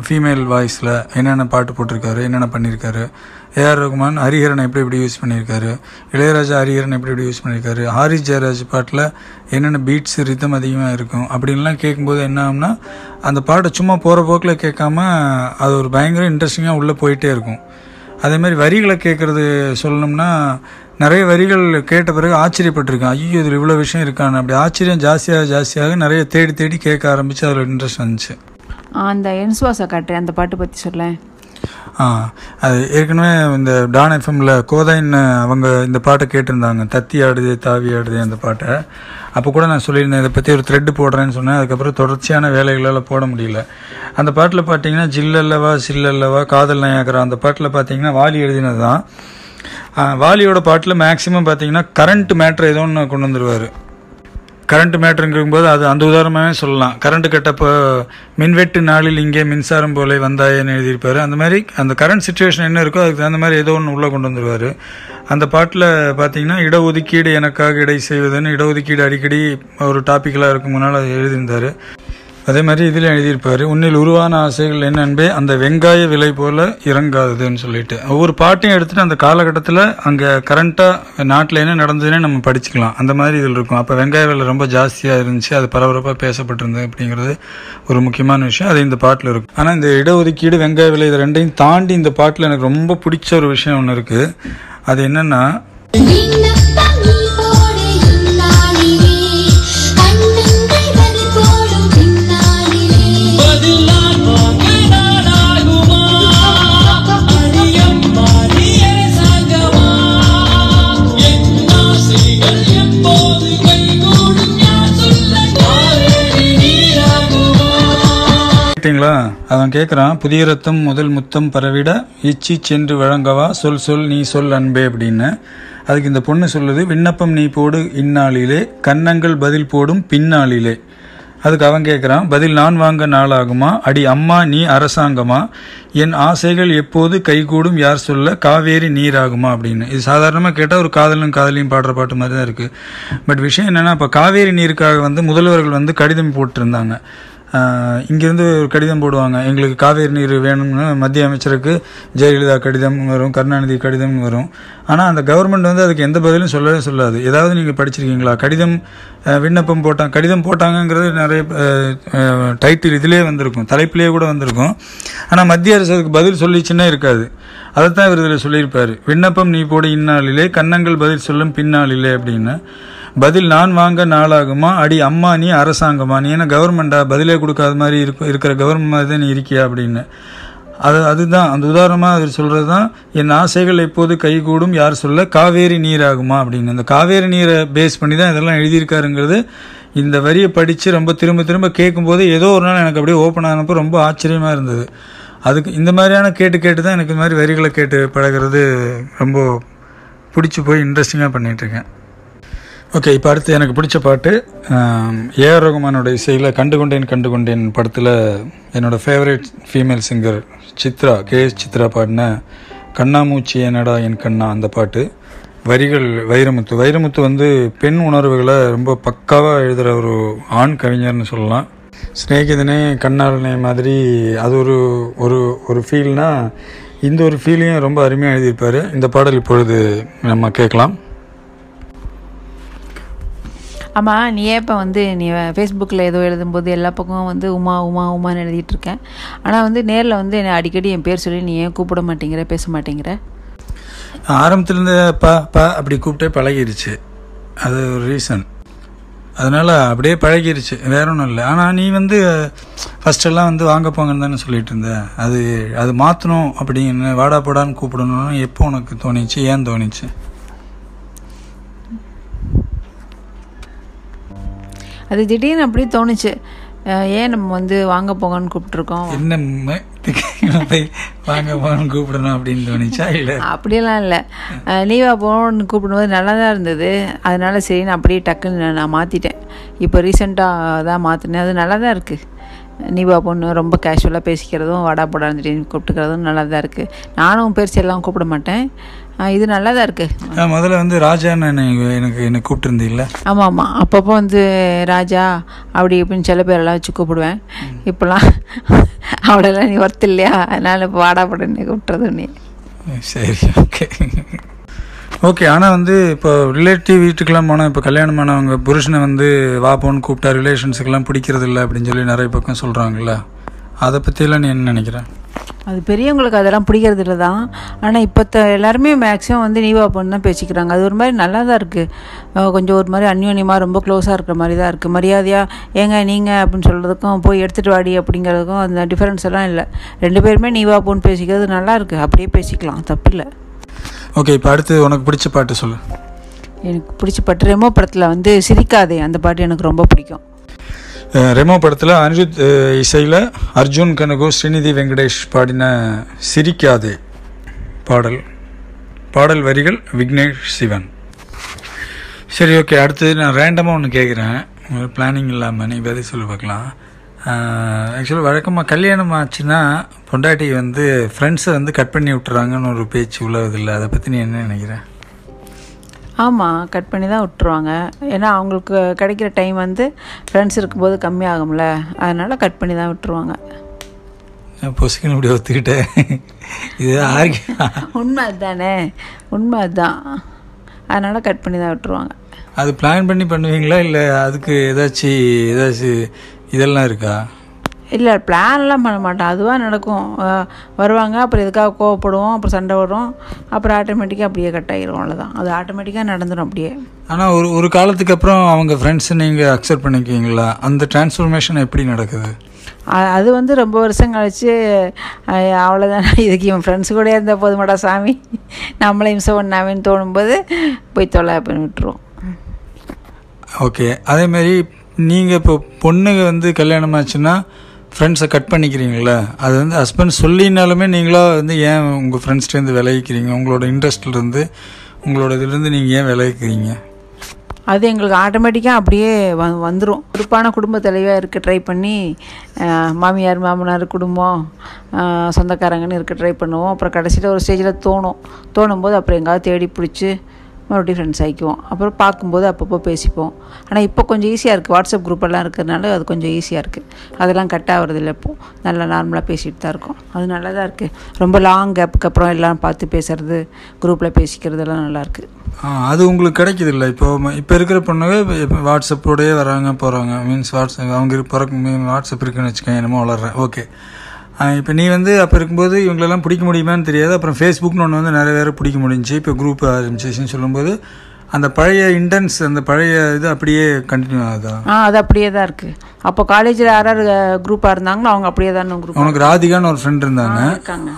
ஃபீமேல் வாய்ஸில் என்னென்ன பாட்டு போட்டிருக்காரு என்னென்ன பண்ணியிருக்காரு ஏஆர் ரகுமான் ஹரிஹரன் எப்படி எப்படி யூஸ் பண்ணியிருக்காரு? இளையராஜா ஹரிஹரன் எப்படி எப்படி யூஸ் பண்ணியிருக்காரு? ஹாரி ஜெயராஜ் பாட்டில் என்னென்ன பீட்ஸ் ரித்தம் அதிகமாக இருக்கும்? அப்படின்லாம் கேட்கும்போது என்ன ஆகும்னா அந்த பாட்டை சும்மா போகிற போக்கில் கேட்காம அது ஒரு பயங்கர இன்ட்ரெஸ்டிங்காக உள்ளே போயிட்டே இருக்கும். அதே மாதிரி வரிகளை கேட்குறது சொல்லணும்னா நிறைய வரிகள் கேட்ட பிறகு ஆச்சரியப்பட்டிருக்கேன். ஐயோ இதில் இவ்வளோ விஷயம் இருக்கான்னு. அப்படி ஆச்சரியம் ஜாஸ்தியாக ஜாஸ்தியாக நிறைய தேடி தேடி கேட்க ஆரம்பித்து அதில் இன்ட்ரெஸ்ட் வந்துச்சு. அந்த என்சுவாசா காட்டுறேன் அந்த பாட்டு பற்றி சொல்லேன். அது ஏற்கனவே இந்த டான் எஃப்எம்மில் கோதைன்னு அவங்க இந்த பாட்டை கேட்டிருந்தாங்க. தத்தி ஆடுது தாவி ஆடுது அந்த பாட்டை. அப்போ கூட நான் சொல்லியிருந்தேன் இதை பற்றி ஒரு த்ரெட்டு போடுறேன்னு சொன்னேன். அதுக்கப்புறம் தொடர்ச்சியான வேலைகளால் போட முடியல. அந்த பாட்டில் பார்த்தீங்கன்னா ஜில்லல்லவா சில்லல்லவா காதல் நயாகரா அந்த பாட்டில் பார்த்தீங்கன்னா வாலி எழுதினது தான் வாலியோட பாட்டில் மேக்ஸிமம் பார்த்தீங்கன்னா கரண்ட் மேட்ரு ஏதோ ஒன்று கொண்டு வந்துருவார். கரண்ட் மேட்ருங்கும்போது அது அந்த உதாரணமாகவே சொல்லலாம். கரண்ட் கட்டப்போ மின்வெட்டு நாளில் இங்கே மின்சாரம் போல வந்தாயன்னு எழுதியிருப்பாரு. அந்த மாதிரி அந்த கரண்ட் சுச்சுவேஷன் என்ன இருக்கோ அதுக்கு தகுந்த மாதிரி ஏதோ ஒன்று உள்ளே கொண்டு வந்துருவார். அந்த பாட்டில் பார்த்தீங்கன்னா இடஒதுக்கீடு எனக்காக இடை செய்வதுன்னு இடஒதுக்கீடு அடிக்கடி ஒரு டாப்பிக்கலாக இருக்கும் முன்னால் எழுதியிருந்தார். அதே மாதிரி இதில் எழுதியிருப்பார் உன்னில் உருவான ஆசைகள் என்ன அன்பே அந்த வெங்காய விலை போல இறங்காதுன்னு சொல்லிட்டு. ஒவ்வொரு பாட்டையும் எடுத்துகிட்டு அந்த காலகட்டத்தில் அங்கே கரண்ட்டாக நாட்டில் என்ன நடந்ததுன்னு நம்ம படிச்சுக்கலாம். அந்த மாதிரி இதில் இருக்கும். அப்போ வெங்காய விலை ரொம்ப ஜாஸ்தியாக இருந்துச்சு அது பரபரப்பாக பேசப்பட்டிருந்தது அப்படிங்கிறது ஒரு முக்கியமான விஷயம். அது இந்த பாட்டில் இருக்கும். ஆனால் இந்த இடஒதுக்கீடு வெங்காய விலை இது ரெண்டையும் தாண்டி இந்த பாட்டில் எனக்கு ரொம்ப பிடிச்ச ஒரு விஷயம் ஒன்று இருக்குது அது என்னென்னா கேட்டீங்களா? அவன் கேட்குறான் புதிய ரத்தம் முதல் முத்தம் பரவிட இச்சி சென்று வழங்கவா? சொல் சொல் நீ சொல் அன்பே அப்படின்னு. அதுக்கு இந்த பொண்ணு சொல்லுது விண்ணப்பம் நீ போடு இந்நாளிலே கன்னங்கள் பதில் போடும் பின்னாளிலே. அதுக்கு அவன் கேட்குறான் பதில் நான் வாங்க நாளாகுமா? அடி அம்மா நீ அரசாங்கமா? என் ஆசைகள் எப்போது கைகூடும் யார் சொல்ல? காவேரி நீராகுமா அப்படின்னு. இது சாதாரணமாக கேட்டால் ஒரு காதலும் காதலியும் பாடுற பாட்டு மாதிரி தான் இருக்குது பட் விஷயம் என்னென்னா இப்போ காவேரி நீருக்காக வந்து முதல்வர்கள் வந்து கடிதம் போட்டிருந்தாங்க. இங்கேருந்து ஒரு கடிதம் போடுவாங்க. எங்களுக்கு காவேரி நீர் வேணும்னு மத்திய அமைச்சருக்கு ஜெயலலிதா கடிதம் வரும் கருணாநிதி கடிதம் வரும். ஆனால் அந்த கவர்மெண்ட் வந்து அதுக்கு எந்த பதிலும் சொல்லவே சொல்லாது. ஏதாவது நீங்கள் படிச்சிருக்கீங்களா? கடிதம் விண்ணப்பம் போட்டாங்க கடிதம் போட்டாங்கங்கிறது நிறைய டைட்டில் இதிலே வந்திருக்கும். தலைப்பிலே கூட வந்திருக்கும். ஆனால் மத்திய அரசு அதுக்கு பதில் சொல்லிச்சுன்னே இருக்காது. அதைத்தான் இவர் இதில் சொல்லியிருப்பார். விண்ணப்பம் நீ போட இந்நாளிலே கன்னங்கள் பதில் சொல்லும் பின்னாளிலே அப்படின்னு. பதில் நான் வாங்க நாளாகுமா? அடி அம்மா நீ அரசாங்கமா? நீ என்ன கவர்மெண்டா பதிலே கொடுக்காத மாதிரி இருக்கு இருக்கிற கவர்மெண்ட் மாதிரி தான் நீ இருக்கியா அப்படின்னு. அது அதுதான். அந்த உதாரணமாக அவர் சொல்கிறது தான் என் ஆசைகள் எப்போது கைகூடும்? யார் சொல்ல? காவேரி நீராகுமா? அப்படின்னு. இந்த காவேரி நீரை பேஸ் பண்ணி தான் இதெல்லாம் எழுதியிருக்காருங்கிறது இந்த வரியை படித்து ரொம்ப திரும்ப திரும்ப கேட்கும்போது ஏதோ ஒரு நாள் எனக்கு அப்படியே ஓப்பன் ஆனப்போ ரொம்ப ஆச்சரியமாக இருந்தது. அதுக்கு இந்த மாதிரியான கேட்டு கேட்டு தான் எனக்கு இந்த மாதிரி வரிகளை கேட்டு பழகிறது ரொம்ப பிடிச்சி போய் இன்ட்ரெஸ்டிங்காக பண்ணிகிட்ருக்கேன் ஓகே இப்போ அடுத்து எனக்கு பிடிச்ச பாட்டு ஏஆர் ரகுமானோட இசையில் கண்டுகொண்டேன் கண்டுகொண்டேன் படத்தில் என்னோட favourite female singer Chithra K S Chithra பாடின கண்ணாமூச்சி என்னடா என் கண்ணா அந்த பாட்டு. வரிகள் வைரமுத்து. வைரமுத்து வந்து பெண் உணர்வுகளை ரொம்ப பக்காவாக எழுதுகிற ஒரு ஆண் கவிஞர்னு சொல்லலாம். சிநேகிதனே கண்ணாளனே மாதிரி அது ஒரு ஒரு ஒரு ஃபீல்னால் இந்த ஒரு ஃபீலையும் ரொம்ப அருமையாக எழுதியிருப்பார். இந்த பாடல் இப்பொழுது நம்ம கேட்கலாம். ஆமாம் நீ ஏன் இப்போ வந்து நீ ஃபேஸ்புக்கில் ஏதோ எழுதும்போது எல்லா பக்கமும் வந்து உமா உமா உமான்னு எழுதிட்டுருக்கேன் ஆனால் வந்து நேரில் வந்து என்னை அடிக்கடி என் பேர் சொல்லி நீ ஏன் கூப்பிட மாட்டேங்கிற பேச மாட்டேங்கிற? ஆரம்பத்துலேருந்து ப ப அப்படி கூப்பிட்டே பழகிருச்சு. அது ஒரு ரீசன் அதனால் அப்படியே பழகிருச்சு. வேற ஒன்றும் இல்லை. ஆனால் நீ வந்து ஃபஸ்ட்டெல்லாம் வந்து வாங்க போங்கன்னு தானே சொல்லிட்டு இருந்த. அது அது மாற்றணும் அப்படின்னு வாடா போடான்னு கூப்பிடணும்னு எப்போ உனக்கு தோணிச்சு ஏன் தோணிச்சு? அது திடீர்னு அப்படியே தோணுச்சு. ஏன் நம்ம வந்து வாங்க போங்கன்னு கூப்பிட்ருக்கோம் என்ன வாங்க போகணும்னு கூப்பிடணும் அப்படின்னு தோணிச்சா இல்லை? அப்படியெல்லாம் இல்லை. லீவா போகணுன்னு கூப்பிடும்போது நல்லா தான் இருந்தது. அதனால சரி நான் அப்படியே டக்குன்னு நான் மாற்றிட்டேன் இப்போ ரீசெண்டாக தான் மாற்றினேன் அது நல்லா தான் இருக்குது நீவா பொண்ணு ரொம்ப கேஷுவலாக பேசிக்கிறதும் வாடா போடான்னு கூப்பிட்டுக்கிறதும் நல்லா தான் இருக்குது நானும் பெருசு எல்லாம் கூப்பிட மாட்டேன். இது நல்லா தான் இருக்குது முதல்ல வந்து ராஜான்னு எனக்கு என்னை கூப்பிட்டுருந்தீங்கள ஆமாம் ஆமாம் அப்பப்போ வந்து ராஜா அப்படி இப்படின்னு சில பேரெல்லாம் வச்சு கூப்பிடுவேன். இப்போலாம் அவளெல்லாம் நீ ஒர்த்து இல்லையா? அதனால் இப்போ வாடா போடன்னு கூப்பிட்றது நீ சரி ஓகே. ஓகே ஆனால் வந்து இப்போ ரிலேட்டிவ் வீட்டுக்கெல்லாம் போனால் இப்போ கல்யாணம் ஆனவங்க புருஷனை வந்து வா போன்னு கூப்பிட்டா ரிலேஷன்ஸுக்கெல்லாம் பிடிக்கிறது இல்லை அப்படின்னு சொல்லி நிறைய பக்கம் சொல்கிறாங்கல்ல அதை பற்றியெல்லாம் நீ என்ன நினைக்கிற? அது பெரியவங்களுக்கு அதெல்லாம் பிடிக்கிறது இல்லை தான். ஆனால் இப்போ எல்லாருமே மேக்ஸிமம் வந்து நீவா பொண்ணு தான் பேசிக்கிறாங்க. அது ஒரு மாதிரி நல்லா தான் இருக்குது கொஞ்சம் ஒரு மாதிரி அந்யோன்யமாக ரொம்ப க்ளோஸாக இருக்கிற மாதிரி தான் இருக்குது மரியாதையாக ஏங்க நீங்கள் அப்படின்னு சொல்கிறதுக்கும் போய் எடுத்துகிட்டு வாடி அப்படிங்கிறதுக்கும் அந்த டிஃப்ரென்ஸ் எல்லாம் இல்லை. ரெண்டு பேருமே நீவா பொண்ணு பேசிக்கிறது நல்லா இருக்குது அப்படியே பேசிக்கலாம். தப்பு இல்லை ஓகே இப்போ அடுத்து உனக்கு பிடிச்ச பாட்டு சொல்லு. எனக்கு பிடிச்ச பாட்டு ரெமோ படத்தில் வந்து சிரிக்காதே. அந்த பாட்டு எனக்கு ரொம்ப பிடிக்கும். ரெமோ படத்தில் அனிருத் இசையில் அர்ஜுன் கனகு ஸ்ரீநிதி வெங்கடேஷ் பாடின சிரிக்காதே பாடல். பாடல் வரிகள் விக்னேஷ் சிவன். சரி ஓகே அடுத்தது நான் ரேண்டமாக ஒன்று கேட்குறேன் பிளானிங் இல்லாமல் நீ பதில் சொல்லி பார்க்கலாம். ஆக்சுவலாக வழக்கமாக கல்யாணம் ஆச்சுன்னா பொண்டாட்டி வந்து ஃப்ரெண்ட்ஸை வந்து கட் பண்ணி விட்டுறாங்கன்னு ஒரு பேச்சு உள்ளதில்லை அதை பற்றி நீ என்ன நினைக்கிறேன் ஆமாம் கட் பண்ணி தான் விட்டுருவாங்க. ஏன்னா அவங்களுக்கு கிடைக்கிற டைம் வந்து ஃப்ரெண்ட்ஸ் இருக்கும்போது கம்மியாகும்ல. அதனால் கட் பண்ணி தான் விட்டுருவாங்க பொசுக்குன்னு இப்படி ஒத்துக்கிட்டேன். இது உண்மை அதுதானே. உண்மை அதுதான். அதனால் கட் பண்ணி தான் விட்டுருவாங்க. அது பிளான் பண்ணி பண்ணுவீங்களா? இல்லை அதுக்கு ஏதாச்சும் ஏதாச்சும் இதெல்லாம் இருக்கா? இல்லை பிளான்லாம் பண்ண மாட்டோம் அதுவாக நடக்கும். வருவாங்க அப்புறம் எதுக்காக கோவப்படுவோம் அப்புறம் சண்டை வரும் அப்புறம் ஆட்டோமேட்டிக்காக அப்படியே கட் ஆகிரும் அவ்வளோதான் அது ஆட்டோமேட்டிக்காக நடந்துடும் அப்படியே. ஆனால் ஒரு ஒரு காலத்துக்கு அப்புறம் அவங்க ஃப்ரெண்ட்ஸை நீங்கள் அக்செப்ட் பண்ணிக்குவீங்களா அந்த டிரான்ஸ்ஃபர்மேஷன் எப்படி நடக்குது? அது வந்து ரொம்ப வருஷம் கழிச்சு அஹ் அவ்வளோதான் இதுக்கு இவன் ஃப்ரெண்ட்ஸ் கூட இருந்தால் போதுமாடா சாமி. நம்மளே இம்சை பண்ணாமேன்னு தோணும்போது போய் தொலை அப்படின்னு விட்டுருவோம். ஓகே. அதேமாரி நீங்கள் இப்போ பொண்ணுங்க வந்து கல்யாணம் ஆச்சுன்னா ஃப்ரெண்ட்ஸை கட் பண்ணிக்கிறீங்களா? அது வந்து ஹஸ்பண்ட் சொல்லினாலுமே நீங்களா வந்து ஏன் உங்கள் ஃப்ரெண்ட்ஸ்லேருந்து விளைவிக்கிறீங்க உங்களோட இன்ட்ரெஸ்ட்லேருந்து உங்களோட இதுலேருந்து நீங்கள் ஏன் விளைவிக்கிறீங்க அது எங்களுக்கு ஆட்டோமேட்டிக்காக அப்படியே வ வந்துடும் பொறுப்பான குடும்ப தலைவியாக இருக்க ட்ரை பண்ணி மாமியார் மாமனார் குடும்பம் சொந்தக்காரங்கன்னு இருக்க ட்ரை பண்ணுவோம். அப்புறம் கடைசியில் ஒரு ஸ்டேஜில் தோணும். தோணும்போது அப்புறம் எங்காவது தேடி பிடிச்சி மறுபடியும் ஃப்ரெண்ட்ஸ் ஆகிக்குவோம் அப்புறம் பார்க்கும்போது அப்பப்போ பேசிப்போம். ஆனால் இப்போ கொஞ்சம் ஈஸியாக இருக்குது வாட்ஸ்அப் குரூப்பெல்லாம் இருக்கிறதுனால அது கொஞ்சம் ஈஸியாக இருக்குது அதெல்லாம் கட் ஆகிறதில்ல இப்போது நல்லா நார்மலாக பேசிகிட்டு தான் இருக்கோம். அது நல்லா தான் இருக்குது ரொம்ப லாங் கேப்புக்கு அப்புறம் எல்லாம் பார்த்து பேசுறது குரூப்பில் பேசிக்கிறதெல்லாம் நல்லாயிருக்கு ஆ, அது உங்களுக்கு கிடைக்கிது இல்லை இப்போ இப்போ இருக்கிற பொண்ணுங்க இப்போ வாட்ஸ்அப்போடயே வராங்க போகிறாங்க மீன்ஸ் வாட்ஸ்அப் அவங்க இரு- பிறக்க வாட்ஸ்அப் இருக்குன்னு வச்சுக்கோங்க என்னமோ வளர்றேன். ஓகே இப்போ நீ வந்து அப்போ இருக்கும்போது இவங்களெல்லாம் பிடிக்க முடியுமான்னு தெரியாது. அப்புறம் ஃபேஸ்புக்னு ஒன்று வந்து நிறைய பேரை பிடிக்க முடிஞ்சுச்சு. இப்போ குரூப் ஆரம்பிச்சிச்சுன்னு சொல்லும்போது அந்த பழைய இன்டென்ஸ் அந்த பழைய இது அப்படியே கண்டினியூ ஆகுதா? ஆ அது அப்படியே தான் இருக்குது அப்போ காலேஜில் யார் யார் குரூப்பாக இருந்தாங்களோ அவங்க அப்படியே தான் குரூப் உனக்கு ராதிகான்னு ஒரு ஃப்ரெண்ட் இருந்தாங்க.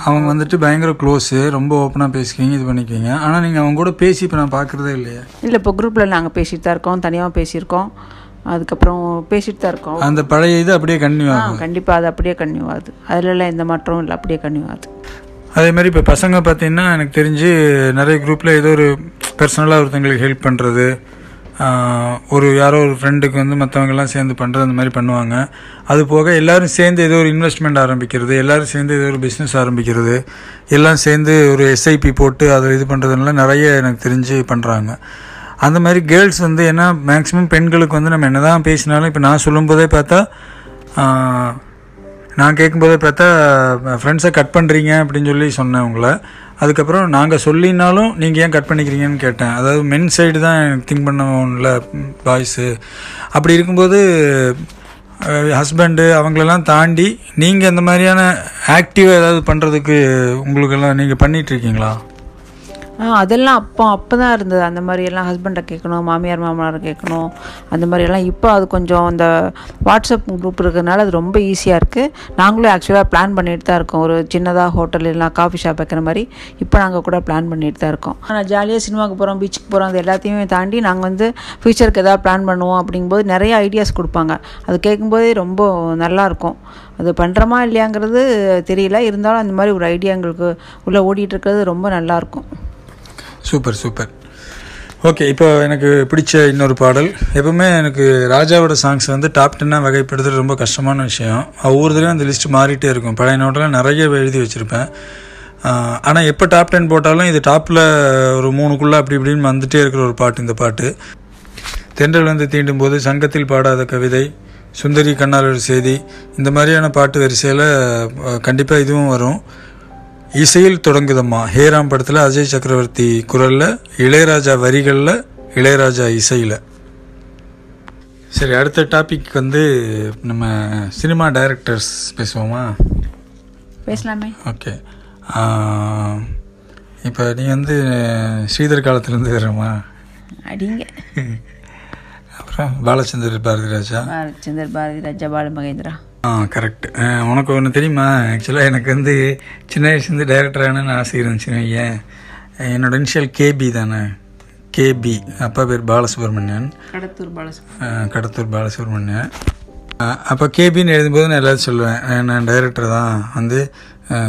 அவங்க வந்துட்டு பயங்கர க்ளோஸு ரொம்ப ஓப்பனாக பேசிக்கிங்க இது பண்ணிக்குவீங்க ஆனால் நீங்கள் அவங்க கூட பேசி இப்போ நான் பார்க்குறதே இல்லையா. இல்லை இப்போ குரூப்பில் நாங்கள் பேசிட்டு தான் இருக்கோம். தனியாக பேசியிருக்கோம். அதுக்கப்புறம் பேசிட்டு தான் இருக்கோம். அந்த பழைய இது அப்படியே கண்டினியூ ஆ ஆகும். கண்டிப்பாக அது அப்படியே கன்டினியூ ஆகுது. அதுலலாம் எந்த மாற்றமும் இல்லை அப்படியே கன்டினியூ ஆகுது. அதே மாதிரி இப்போ பசங்க பார்த்தீங்கன்னா எனக்கு தெரிஞ்சு நிறைய குரூப்பில் ஏதோ ஒரு பர்சனலாக ஒருத்தங்களுக்கு ஹெல்ப் பண்ணுறது ஒரு யாரோ ஒரு ஃப்ரெண்டுக்கு வந்து மற்றவங்கெல்லாம் சேர்ந்து பண்ணுறது அந்த மாதிரி பண்ணுவாங்க. அது போக எல்லாரும் சேர்ந்து ஏதோ ஒரு இன்வெஸ்ட்மெண்ட் ஆரம்பிக்கிறது எல்லாரும் சேர்ந்து ஏதோ ஒரு பிஸ்னஸ் ஆரம்பிக்கிறது எல்லாம் சேர்ந்து ஒரு எஸ்ஐபி போட்டு அதை இது பண்ணுறதுனால நிறைய எனக்கு தெரிஞ்சு பண்ணுறாங்க அந்த மாதிரி கேர்ள்ஸ் வந்து ஏன்னா மேக்ஸிமம் பெண்களுக்கு வந்து நம்ம என்னதான் பேசினாலும் இப்போ நான் சொல்லும்போதே பார்த்தா நான் கேட்கும்போதே பார்த்தா ஃப்ரெண்ட்ஸை கட் பண்ணுறீங்க அப்படின்னு சொல்லி சொன்னேன் உங்களை. அதுக்கப்புறம் நாங்கள் சொல்லினாலும் நீங்கள் ஏன் கட் பண்ணிக்கிறீங்கன்னு கேட்டேன். அதாவது மென் சைடு தான் எனக்கு திங்க் பண்ணல பாய்ஸு அப்படி இருக்கும்போது ஹஸ்பண்டு அவங்களெல்லாம் தாண்டி நீங்கள் இந்த மாதிரியான ஆக்டிவாக ஏதாவது பண்ணுறதுக்கு உங்களுக்கெல்லாம் நீங்கள் பண்ணிகிட்ருக்கீங்களா அதெல்லாம் அப்போ அப்போ தான் இருந்தது. அந்த மாதிரி எல்லாம் ஹஸ்பண்டை கேட்கணும் மாமியார் மாமனாரை கேட்கணும். அந்த மாதிரியெல்லாம் இப்போ அது கொஞ்சம் அந்த வாட்ஸ்அப் குரூப் இருக்கிறதுனால அது ரொம்ப ஈஸியாக இருக்குது நாங்களும் ஆக்சுவலாக பிளான் பண்ணிட்டு தான் இருக்கோம். ஒரு சின்னதாக ஹோட்டல் இல்லைனா காஃபி ஷாப் வைக்கிற மாதிரி இப்போ நாங்கள் கூட பிளான் பண்ணிட்டு தான் இருக்கோம். ஆனால் ஜாலியாக சினிமாவுக்கு போகிறோம் பீச்சுக்கு போகிறோம் அது எல்லாத்தையுமே தாண்டி நாங்கள் வந்து ஃப்யூச்சருக்கு எதாவது பிளான் பண்ணுவோம் அப்படிங்கும்போது நிறைய ஐடியாஸ் கொடுப்பாங்க. அது கேட்கும்போதே ரொம்ப நல்லா இருக்கும். அது பண்ணுறோமா இல்லையாங்கிறது தெரியல. இருந்தாலும் அந்த மாதிரி ஒரு ஐடியா எங்களுக்கு உள்ளே ஓடிட்டு இருக்கிறது ரொம்ப நல்லாயிருக்கும் சூப்பர் சூப்பர். ஓகே இப்போ எனக்கு பிடிச்ச இன்னொரு பாடல். எப்பவுமே எனக்கு ராஜாவோட சாங்ஸ் வந்து டாப் டென்னாக வகைப்படுத்துறது ரொம்ப கஷ்டமான விஷயம். ஒவ்வொரு தடவையும் அந்த லிஸ்ட் மாறிட்டே இருக்கும். பழைய நோட்டெல்லாம் நிறைய எழுதி வச்சுருப்பேன். ஆனால் எப்போ டாப் டென் போட்டாலும் இது டாப்பில் ஒரு மூணுக்குள்ளே அப்படி இப்படின்னு வந்துட்டே இருக்கிற ஒரு பாட்டு இந்த பாட்டு. தென்றல் வந்து தீண்டும் போது சங்கத்தில் பாடாத கவிதை சுந்தரி கண்ணால் ஒரு செய்தி இந்த மாதிரியான பாட்டு வரிசையில் கண்டிப்பாக இதுவும் வரும். இசையில் தொடங்குதம்மா. ஹேராம் படத்தில் அஜய் சக்கரவர்த்தி குரலில் இளையராஜா வரிகளில் இளையராஜா இசையில். சரி அடுத்த டாபிக் வந்து நம்ம சினிமா டைரக்டர்ஸ் பேசுவோமா? பேசலாமே. ஓகே இப்போ நீ வந்து ஸ்ரீதர் காலத்துலேருந்து வரமா அடிங்க. அப்புறம் பாலச்சந்தர் பாரதி ராஜா பாலச்சந்தர் பாரதி ராஜா பால மகேந்திரா. ஆ கரெக்ட் உனக்கு ஒன்று தெரியுமா? ஆக்சுவலாக எனக்கு வந்து சின்ன வயசுலேருந்து டைரக்டர் ஆகணும்னு ஆசை இருந்துச்சு ஏன் என்னோட இனிஷியல் கேபி தானே. கேபி அப்பா பேர் பாலசுப்ரமணியன். கடத்தூர் பாலசு அஹ், கடத்தூர் பாலசுப்ரமணியன். அப்போ கேபின்னு எழுதும்போது நான் எல்லாரும் சொல்லுவேன். நான் டைரக்டர் தான். வந்து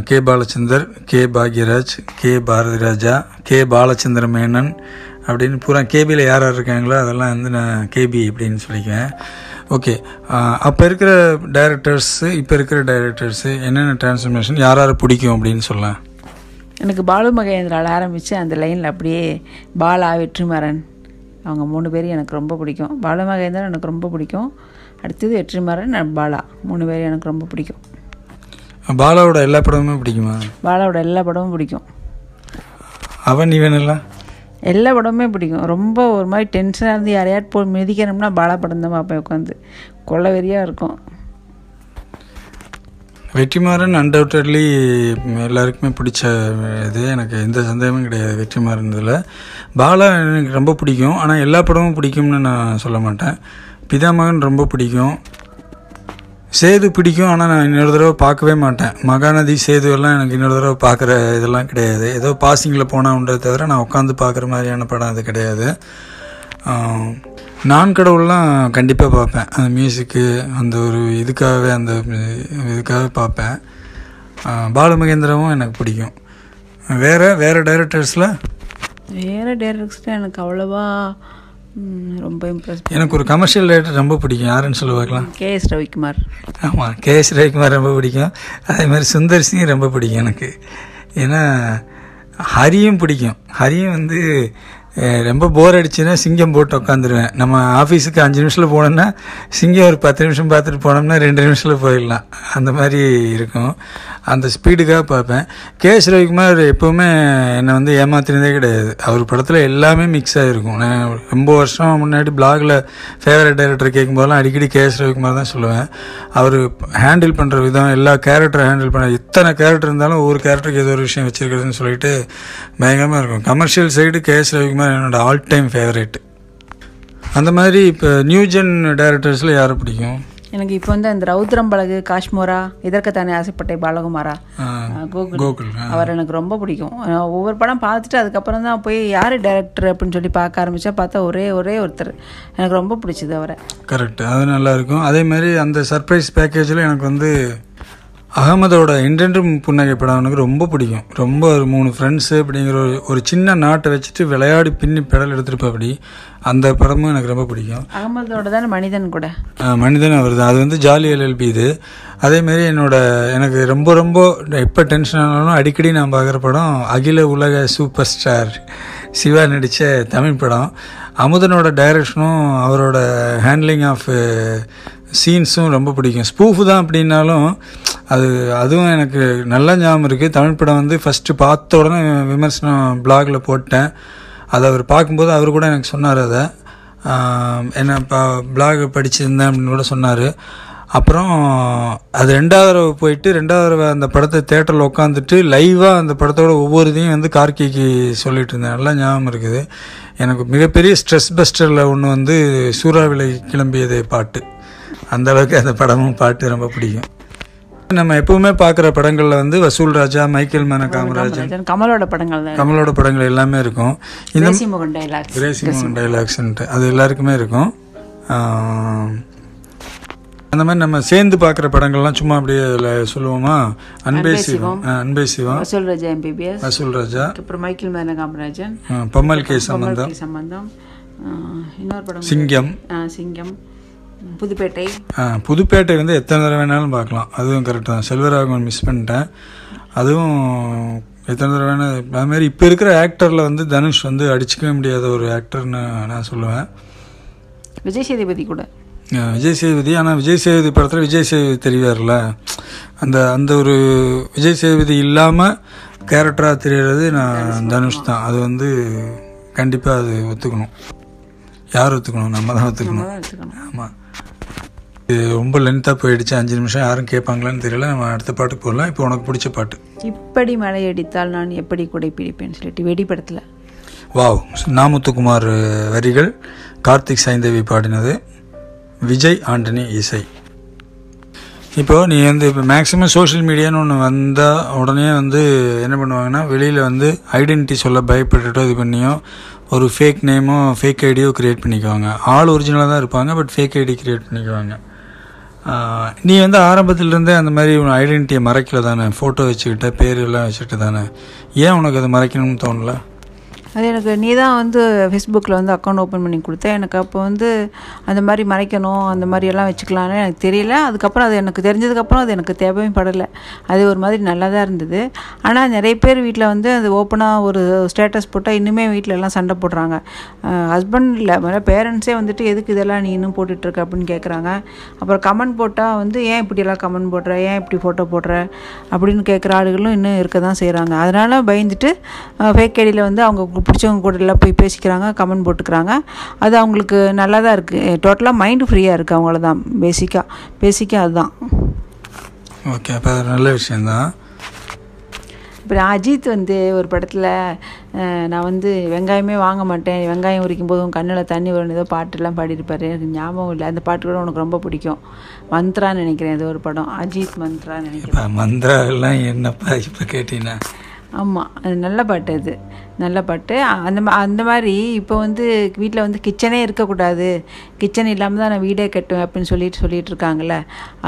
K Balachander K Bhagyaraj K Bharathi Raja K Balachandra Menon அப்படின்னு பூரா கேபியில் யார் யார் இருக்காங்களோ அதெல்லாம் வந்து நான் கேபி அப்படின்னு சொல்லிக்குவேன். ஓகே. அப்போ இருக்கிற டைரக்டர்ஸு இப்போ இருக்கிற டைரக்டர்ஸு என்னென்ன டிரான்ஸ்ஃபர்மேஷன் யார் யார் பிடிக்கும் அப்படின்னு சொல்லலாம் எனக்கு பாலு மகேந்திராவில் ஆரம்பித்து அந்த லைனில் அப்படியே பாலா வெற்றிமாறன் அவங்க மூணு பேரும் எனக்கு ரொம்ப பிடிக்கும். பாலு மகேந்திரன் எனக்கு ரொம்ப பிடிக்கும். அடுத்தது வெற்றிமாறன் பாலா. மூணு பேரும் எனக்கு ரொம்ப பிடிக்கும். பாலாவோட எல்லா படமுமே பிடிக்குமா? பாலாவோட எல்லா படமும் பிடிக்கும். அவன் இவனெல்லாம் எல்லா படமுமே பிடிக்கும். ரொம்ப ஒரு மாதிரி டென்ஷனாக இருந்து யாரையாட்டு போய் மிதிக்கணும்னா பாலா படம் தான் பார்ப்பேன் உட்காந்து கொள்ள வெறியாக இருக்கும். வெற்றிமாறன் அன்டவுட்டட்லி எல்லாருக்குமே பிடிச்ச இது. எனக்கு எந்த சந்தேகமும் கிடையாது வெற்றிமாறன் இதில் பாலா எனக்கு ரொம்ப பிடிக்கும். ஆனால் எல்லா படமும் பிடிக்கும்னு நான் சொல்ல மாட்டேன். பிதாமகன் ரொம்ப பிடிக்கும். சேது பிடிக்கும் ஆனால் நான் இன்னொரு தடவை பார்க்கவே மாட்டேன். மகாநதி சேது எல்லாம் எனக்கு இன்னொரு தடவை பார்க்குற இதெல்லாம் கிடையாது. ஏதோ பாசிங்கில் போனால் உண்டே தவிர நான் உட்காந்து பார்க்குற மாதிரியான படம் அது கிடையாது. நான் கடவுள்லாம் கண்டிப்பாக பார்ப்பேன். அந்த மியூசிக்கு அந்த ஒரு இதுக்காகவே அந்த இதுக்காக பார்ப்பேன். ஆஹ், எனக்கு பிடிக்கும். வேறு வேறு டைரக்டர்ஸில் வேறு டைரக்டர்ஸில் எனக்கு அவ்வளோவா ரொம்ப இம்ப்ரெஸ் எனக்கு ஒரு கமர்ஷியல் டைரக்டர் ரொம்ப பிடிக்கும். யாருன்னு சொல்ல பார்க்கலாம். K S Ravikumar. ஆமாம் கே எஸ் ரவிக்குமார் ரொம்ப பிடிக்கும். அதே மாதிரி சுந்தர் சிங் ரொம்ப பிடிக்கும் எனக்கு. ஏன்னா ஹரியும் பிடிக்கும். ஹரியும் வந்து ரொம்ப போர் அடிச்சுன்னா சிங்கம் போட்டு உட்காந்துருவேன் நம்ம ஆஃபீஸுக்கு அஞ்சு நிமிஷத்தில் போனோம்னா சிங்கம் ஒரு பத்து நிமிஷம் பார்த்துட்டு போனோம்னா ரெண்டு நிமிஷத்தில் போயிடலாம். அந்த மாதிரி இருக்கும். அந்த ஸ்பீடுக்காக பார்ப்பேன். கேஎஸ் ரவிக்குமார் எப்போவுமே என்னை வந்து ஏமாத்தினதே கிடையாது. அவர் படத்தில் எல்லாமே மிக்ஸ் ஆகிருக்கும் நான் ரொம்ப வருஷம் முன்னாடி பிளாகில் ஃபேவரட் டைரக்டர் கேட்கும்போதெல்லாம் அடிக்கடி கேஎஸ் ரவிக்குமார் தான் சொல்லுவேன். அவர் ஹேண்டில் பண்ணுற விதம் எல்லா கேரக்டரை ஹேண்டில் பண்ண எத்தனை கேரக்டர் இருந்தாலும் ஒவ்வொரு கேரக்டருக்கு ஏதோ ஒரு விஷயம் வச்சிருக்கிறதுன்னு சொல்லிட்டு பயங்கரமாக இருக்கும். கமர்ஷியல் சைடு கேஎஸ் ரவிக்குமார் என்னோடய ஆல் டைம் ஃபேவரேட் அந்த மாதிரி இப்போ நியூ ஜென் டேரக்டர்ஸில் யாரை பிடிக்கும்? எனக்கு இப்போ வந்து அந்த ரௌத்ரம் பழகு காஷ்மோரா இதற்குத்தானே ஆசைப்பட்டேன் பாலகுமாரா. ஆ, அஹ் கோகுல். அவர் எனக்கு ரொம்ப பிடிக்கும். ஒவ்வொரு படம் பார்த்துட்டு அதுக்கப்புறம் தான் போய் யார் டேரக்டர் அப்படின்னு சொல்லி பார்க்க ஆரம்பித்தா பார்த்தா ஒரே ஒரே ஒருத்தர். எனக்கு ரொம்ப பிடிச்சது அவரை. கரெக்ட் அது நல்லா இருக்கும். அதே மாதிரி அந்த சர்ப்ரைஸ் பேக்கேஜில் எனக்கு வந்து அகமதோட இன்றென்றும் புன்னகை படம் எனக்கு ரொம்ப பிடிக்கும். ரொம்ப ஒரு மூணு ஃப்ரெண்ட்ஸு அப்படிங்கிற ஒரு ஒரு சின்ன நாட்டை வச்சுட்டு விளையாடி பின்னி பெடல் எடுத்துருப்பா அப்படி அந்த படமும் எனக்கு ரொம்ப பிடிக்கும். அகமதோட தானே மனிதன் கூட? மனிதன் அவர் தான் அது வந்து ஜாலி எல்எல்பி இது. அதேமாரி என்னோட எனக்கு ரொம்ப ரொம்ப எப்போ டென்ஷன் ஆனாலும் அடிக்கடி நான் பார்க்குற படம் அகில உலக சூப்பர் ஸ்டார் சிவா நடித்த தமிழ் படம். அமுதனோட டைரக்ஷனும் அவரோட ஹேண்ட்லிங் ஆஃப் சீன்ஸும் ரொம்ப பிடிக்கும். ஸ்பூஃப் தான் அப்படின்னாலும் அது அதுவும் எனக்கு நல்லா ஞாபகம் இருக்குது தமிழ் படம் வந்து ஃபஸ்ட்டு பார்த்த உடனே விமர்சனம் பிளாகில் போட்டேன். அதை அவர் பார்க்கும்போது அவர் கூட எனக்கு சொன்னார் அதை. என்ன இப்போ பிளாக் படிச்சிருந்தேன் அப்படின்னு கூட சொன்னார். அப்புறம் அது ரெண்டாவது தடவை போயிட்டு ரெண்டாவது தடவை அந்த படத்தை தேட்டரில் உட்காந்துட்டு லைவாக அந்த படத்தோட ஒவ்வொரு இதையும் வந்து கார்கிக்கு சொல்லிட்டு இருந்தேன். நல்லா ஞாபகம் இருக்குது. எனக்கு மிகப்பெரிய ஸ்ட்ரெஸ் பஸ்டரில் ஒன்று வந்து சூறாவிலை கிளம்பியதே பாட்டு. அந்த அளவுக்கு அந்த படமும் பாட்டு ரொம்ப பிடிக்கும். நம்ம எப்பவுமே பார்க்குற படங்களில் வந்து வசூல் ராஜா மைக்கேல் மேன காமராஜன். கமலோட படங்கள் கமலோட படங்கள் எல்லாமே இருக்கும். இந்த முகன் டைலாக்ஸ் டைலாக்ஸ்ன்ட்டு அது எல்லாருக்குமே இருக்கும். அந்த மாதிரி நம்ம சேர்ந்து பார்க்குற படங்கள்லாம் சும்மா அப்படியே அதில் சொல்லுவோமா? அன்பே சிவம். அன்பே சிவம். வசூல் ராஜா எம்பிபிஎஸ் வசூல் ராஜா. அப்புறம் மைக்கேல் மேன காமராஜன். பம்மல் கே சம்பந்தம். சம்பந்தம். இன்னொரு படம் சிங்கம். சிங்கம். புதுப்பேட்டை? ஆ, புதுப்பேட்டை வந்து எத்தனை தடவை வேணாலும் பார்க்கலாம். அதுவும் கரெக்ட் தான். செல்வராகவன் மிஸ் பண்ணிட்டேன். அதுவும் எத்தனை தடவை வேணா அது மாதிரி இப்போ இருக்கிற ஆக்டரில் வந்து தனுஷ் வந்து அடிச்சுக்கவே முடியாத ஒரு ஆக்டர்னு நான் சொல்லுவேன். விஜய் சேதுபதி கூட. விஜய் சேதுபதி. ஆனால் விஜய் சேதுபதி படத்தில் விஜய் சேதுபதி தெரிவார்ல. அந்த அந்த ஒரு விஜய் சேதுபதி இல்லாமல் கேரக்டராக தெரியறது நான் தனுஷ் தான். அது வந்து கண்டிப்பாக அது ஒத்துக்கணும். யார் ஒத்துக்கணும்? நம்ம தான் ஒத்துக்கணும். ஆமாம் இது ரொம்ப லென்த்தாக போயிடுச்சு. அஞ்சு நிமிஷம் யாரும் கேட்பாங்களான்னு தெரியல. நம்ம அடுத்த பாட்டுக்கு போகலாம் இப்போ உனக்கு பிடிச்ச பாட்டு. இப்படி மழை அடித்தால் நான் எப்படி குடை பிடிப்பேன்னு சொல்லிட்டு வெடிப்படத்தில். வாவ். நாமுத்துக்குமார் வரிகள். கார்த்திக் சைந்தவி பாடினது. விஜய் ஆண்டனி இசை. இப்போ நீ வந்து இப்போ மேக்ஸிமம் சோஷியல் மீடியான்னு ஒன்று வந்தால் உடனே வந்து என்ன பண்ணுவாங்கன்னா வெளியில் வந்து ஐடென்டிட்டி சொல்ல பயப்பட்டுட்டோ இது பண்ணியோ ஒரு ஃபேக் நேமோ ஃபேக் ஐடியோ க்ரியேட் பண்ணிக்குவாங்க. ஆள் ஒரிஜினலாக தான் இருப்பாங்க பட் ஃபேக் ஐடி க்ரியேட் பண்ணிக்குவாங்க. நீ வந்து ஆரம்பத்திலேருந்தே அந்த மாதிரி உன் ஐடென்டிட்டியை மறைக்கல தானே ஃபோட்டோ வச்சுக்கிட்ட பேர் எல்லாம் வச்சுக்கிட்டு தானே ஏன் உனக்கு அதை மறைக்கணும்னு தோணல? அது எனக்கு நீ தான் வந்து ஃபேஸ்புக்கில் வந்து அக்கௌண்ட் ஓப்பன் பண்ணி கொடுத்த. எனக்கு அப்போ வந்து அந்த மாதிரி மறைக்கணும் அந்த மாதிரி எல்லாம் வச்சுக்கலான்னு எனக்கு தெரியல. அதுக்கப்புறம் அது எனக்கு தெரிஞ்சதுக்கப்புறம் அது எனக்கு தேவையும் படலை. அது ஒரு மாதிரி நல்லா தான் இருந்தது. ஆனால் நிறைய பேர் வீட்டில் வந்து அது ஓப்பனாக ஒரு ஸ்டேட்டஸ் போட்டால் இன்னுமே வீட்டில் எல்லாம் சண்டை போடுறாங்க. ஹஸ்பண்ட் இல்லை மேலே பேரண்ட்ஸே வந்துட்டு எதுக்கு இதெல்லாம் நீ இன்னும் போட்டுட்ருக்க அப்படின்னு கேட்குறாங்க அப்புறம் கமெண்ட் போட்டால் வந்து ஏன் இப்படியெல்லாம் கமெண்ட் போடுற? ஏன் இப்படி ஃபோட்டோ போடுற? அப்படின்னு கேட்குற ஆளுகளும் இன்னும் இருக்க தான் செய்கிறாங்க அதனால் பயந்துட்டு ஃபேக் ஐடியில் வந்து அவங்க பிடிச்சவங்க கூட எல்லாம் போய் பேசிக்கிறாங்க கமெண்ட் போட்டுக்கிறாங்க. அது அவங்களுக்கு நல்லா தான் இருக்குது டோட்டலாக மைண்டு ஃப்ரீயாக இருக்குது அவங்கள தான் பேசிக்காக பேசிக்காக அதுதான். ஓகே அப்போ நல்ல விஷயந்தான் அப்புறம் அஜித் வந்து ஒரு படத்தில் நான் வந்து வெங்காயமே வாங்க மாட்டேன். வெங்காயம் உரிக்கும் போது உன் கண்ணில் தண்ணி வரும். ஏதோ பாட்டெல்லாம் பாடியிருப்பாரு. எனக்கு ஞாபகம் இல்லை. அந்த பாட்டு கூட உனக்கு ரொம்ப பிடிக்கும். மந்த்ரான்னு நினைக்கிறேன். ஏதோ ஒரு படம். அஜித் மந்த்ரான்னு நினைக்கிறேன் இப்போ மந்திரா எல்லாம் என்னப்பா இப்போ கேட்டீங்கன்னா? ஆமாம் அது நல்ல பாட்டு அது. நல்ல பாட்டு. அந்த மா அந்த மாதிரி இப்போ வந்து வீட்டில் வந்து கிச்சனே இருக்கக்கூடாது. கிச்சன் இல்லாமல் தான் நான் வீடே கட்டுவேன் அப்படின்னு சொல்லிட்டு சொல்லிட்டு இருக்காங்கல்ல.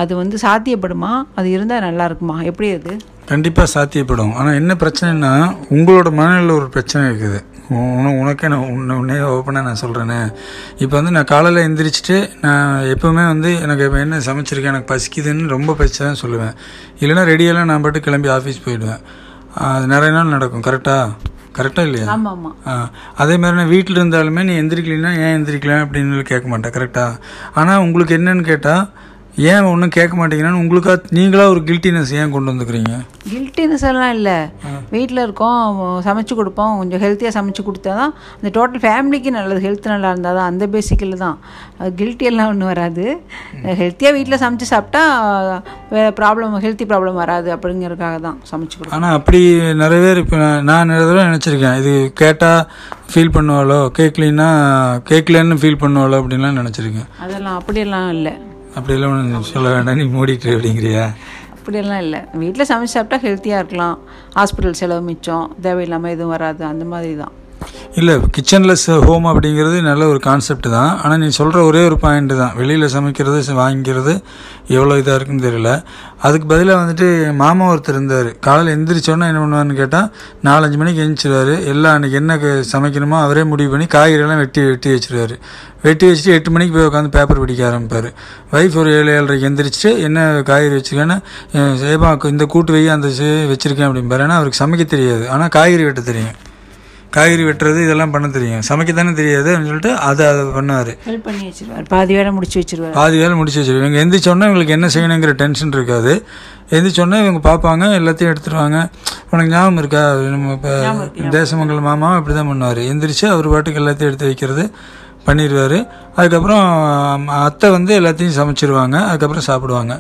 அது வந்து சாத்தியப்படுமா? அது இருந்தால் நல்லா இருக்குமா? எப்படி அது? கண்டிப்பாக சாத்தியப்படும். ஆனால் என்ன பிரச்சனைனா உங்களோட மனநிலையில் ஒரு பிரச்சனை இருக்குது. உன உனக்கே நான் உன்னை உன்னே ஓப்பனாக நான் சொல்கிறேனே இப்போ வந்து நான் காலையில் எந்திரிச்சிட்டு நான் எப்போவுமே வந்து எனக்கு இப்போ என்ன சமைச்சிருக்கேன் எனக்கு பசிக்குதுன்னு ரொம்ப பிரச்சனை தான் சொல்லுவேன். இல்லைன்னா ரெடியெல்லாம் நான் பாட்டு கிளம்பி ஆஃபீஸ் போயிடுவேன். அது நிறைய நாள் நடக்கும். கரெக்டாக கரெக்டாக இல்லையா? அதே மாதிரி நான் வீட்டில் இருந்தாலுமே நீ எந்திரிக்கலைன்னா ஏன் எந்திரிக்கல அப்படின்னு கேட்க மாட்டேன் கரெக்டாக ஆனால் உங்களுக்கு என்னன்னு கேட்டால் ஏன் ஒன்றும் கேட்க மாட்டேங்கிறான்னு உங்களுக்கா நீங்களா ஒரு கில்ட்டினஸ் ஏன் கொண்டு வந்துக்கிறீங்க? கில்ட்டினஸ் எல்லாம் இல்லை. வீட்டில் இருக்கோம் சமைச்சு கொடுப்போம் கொஞ்சம் ஹெல்த்தியாக சமைச்சு கொடுத்தா தான் அந்த டோட்டல் ஃபேமிலிக்கு நல்லது ஹெல்த் நல்லா இருந்தால் தான் அந்த பேசிக்கில் தான். கில்ட்டி எல்லாம் ஒன்றும் வராது. ஹெல்த்தியாக வீட்டில் சமைச்சு சாப்பிட்டா வேறு ப்ராப்ளம் ஹெல்த்தி ப்ராப்ளம் வராது அப்படிங்கிறதுக்காக தான் சமைச்சு கொடுப்போம். ஆனால் அப்படி நிறைய பேர் இப்போ நான் நான் நிறைய தடவை நினச்சிருக்கேன். இது கேட்டால் ஃபீல் பண்ணுவாளோ கேட்கலின்னா கேட்கலன்னு ஃபீல் பண்ணுவாளோ அப்படின்லாம் நினச்சிருக்கேன். அதெல்லாம் அப்படியெல்லாம் இல்லை. அப்படியெல்லாம் ஒன்று சொல்ல வேண்டாம். நீ மூடிட்டு அப்படிங்கிறியா? அப்படியெல்லாம் இல்லை. வீட்டில் சமைச்சு சாப்பிட்டா ஹெல்த்தியாக இருக்கலாம். ஹாஸ்பிட்டல் செலவு மிச்சம். தேவையில்லாமல் எதுவும் வராது. அந்த மாதிரி தான் இல்லை கிச்சன்லெஸ் ஹோம் அப்படிங்கிறது நல்ல ஒரு கான்செப்ட் தான். ஆனால் நீ சொல்கிற ஒரே ஒரு பாயிண்ட் தான். வெளியில் சமைக்கிறது வாங்கிக்கிறது எவ்வளோ இதாக இருக்குன்னு தெரியல. அதுக்கு பதிலாக வந்துட்டு என் மாமா ஒருத்தர் இருந்தார். காலையில் எழுந்திரிச்சோன்னா என்ன பண்ணுவான்னு கேட்டால் நாலஞ்சு மணிக்கு எழுந்திரிச்சிருவாரு எல்லாம் அன்றைக்கி என்ன சமைக்கணுமோ அவரே முடிவு பண்ணி காய்கறியெல்லாம் வெட்டி வெட்டி வச்சிருவாரு. வெட்டி வச்சுட்டு எட்டு மணிக்கு போய் உட்காந்து பேப்பர் பிடிக்க ஆரம்பிப்பார். ஒய்ஃப் ஒரு ஏழு ஏழரைக்கு எந்திரிச்சிட்டு என்ன காய்கறி வச்சுருக்கேன்னா சேபா இந்த கூட்டு வை அந்த சே- வச்சிருக்கேன் அப்படிம்பாரு. ஏன்னா அவருக்கு சமைக்க தெரியாது. ஆனால் காய்கறி வெட்ட தெரியும். காய்கறி வெட்டுறது இதெல்லாம் பண்ண தெரியும். சமைக்க தானே தெரியாது அப்படின்னு சொல்லிட்டு அதை அதை பண்ணார். ஹெல்ப் பண்ணி வச்சிருவார். பாதி வேலை முடிச்சு வச்சிருவார். பாதி வேலை முடிச்சு வச்சிருக்கோம் இவங்க எந்திரிச்சோன்னே இவங்களுக்கு என்ன செய்யணுங்கிற டென்ஷன் இருக்காது. எந்திரிச்சோன்னே இவங்க பார்ப்பாங்க எல்லாத்தையும் எடுத்துருவாங்க உனக்கு ஞாபகம் இருக்கா? நம்ம இப்போ தேசமங்கல மாமா இப்படி தான் பண்ணுவார். எந்திரிச்சு அவர் பாட்டுக்கு எல்லாத்தையும் எடுத்து வைக்கிறது பண்ணிடுவார். அதுக்கப்புறம் அத்தை வந்து எல்லாத்தையும் சமைச்சிருவாங்க. அதுக்கப்புறம் சாப்பிடுவாங்க.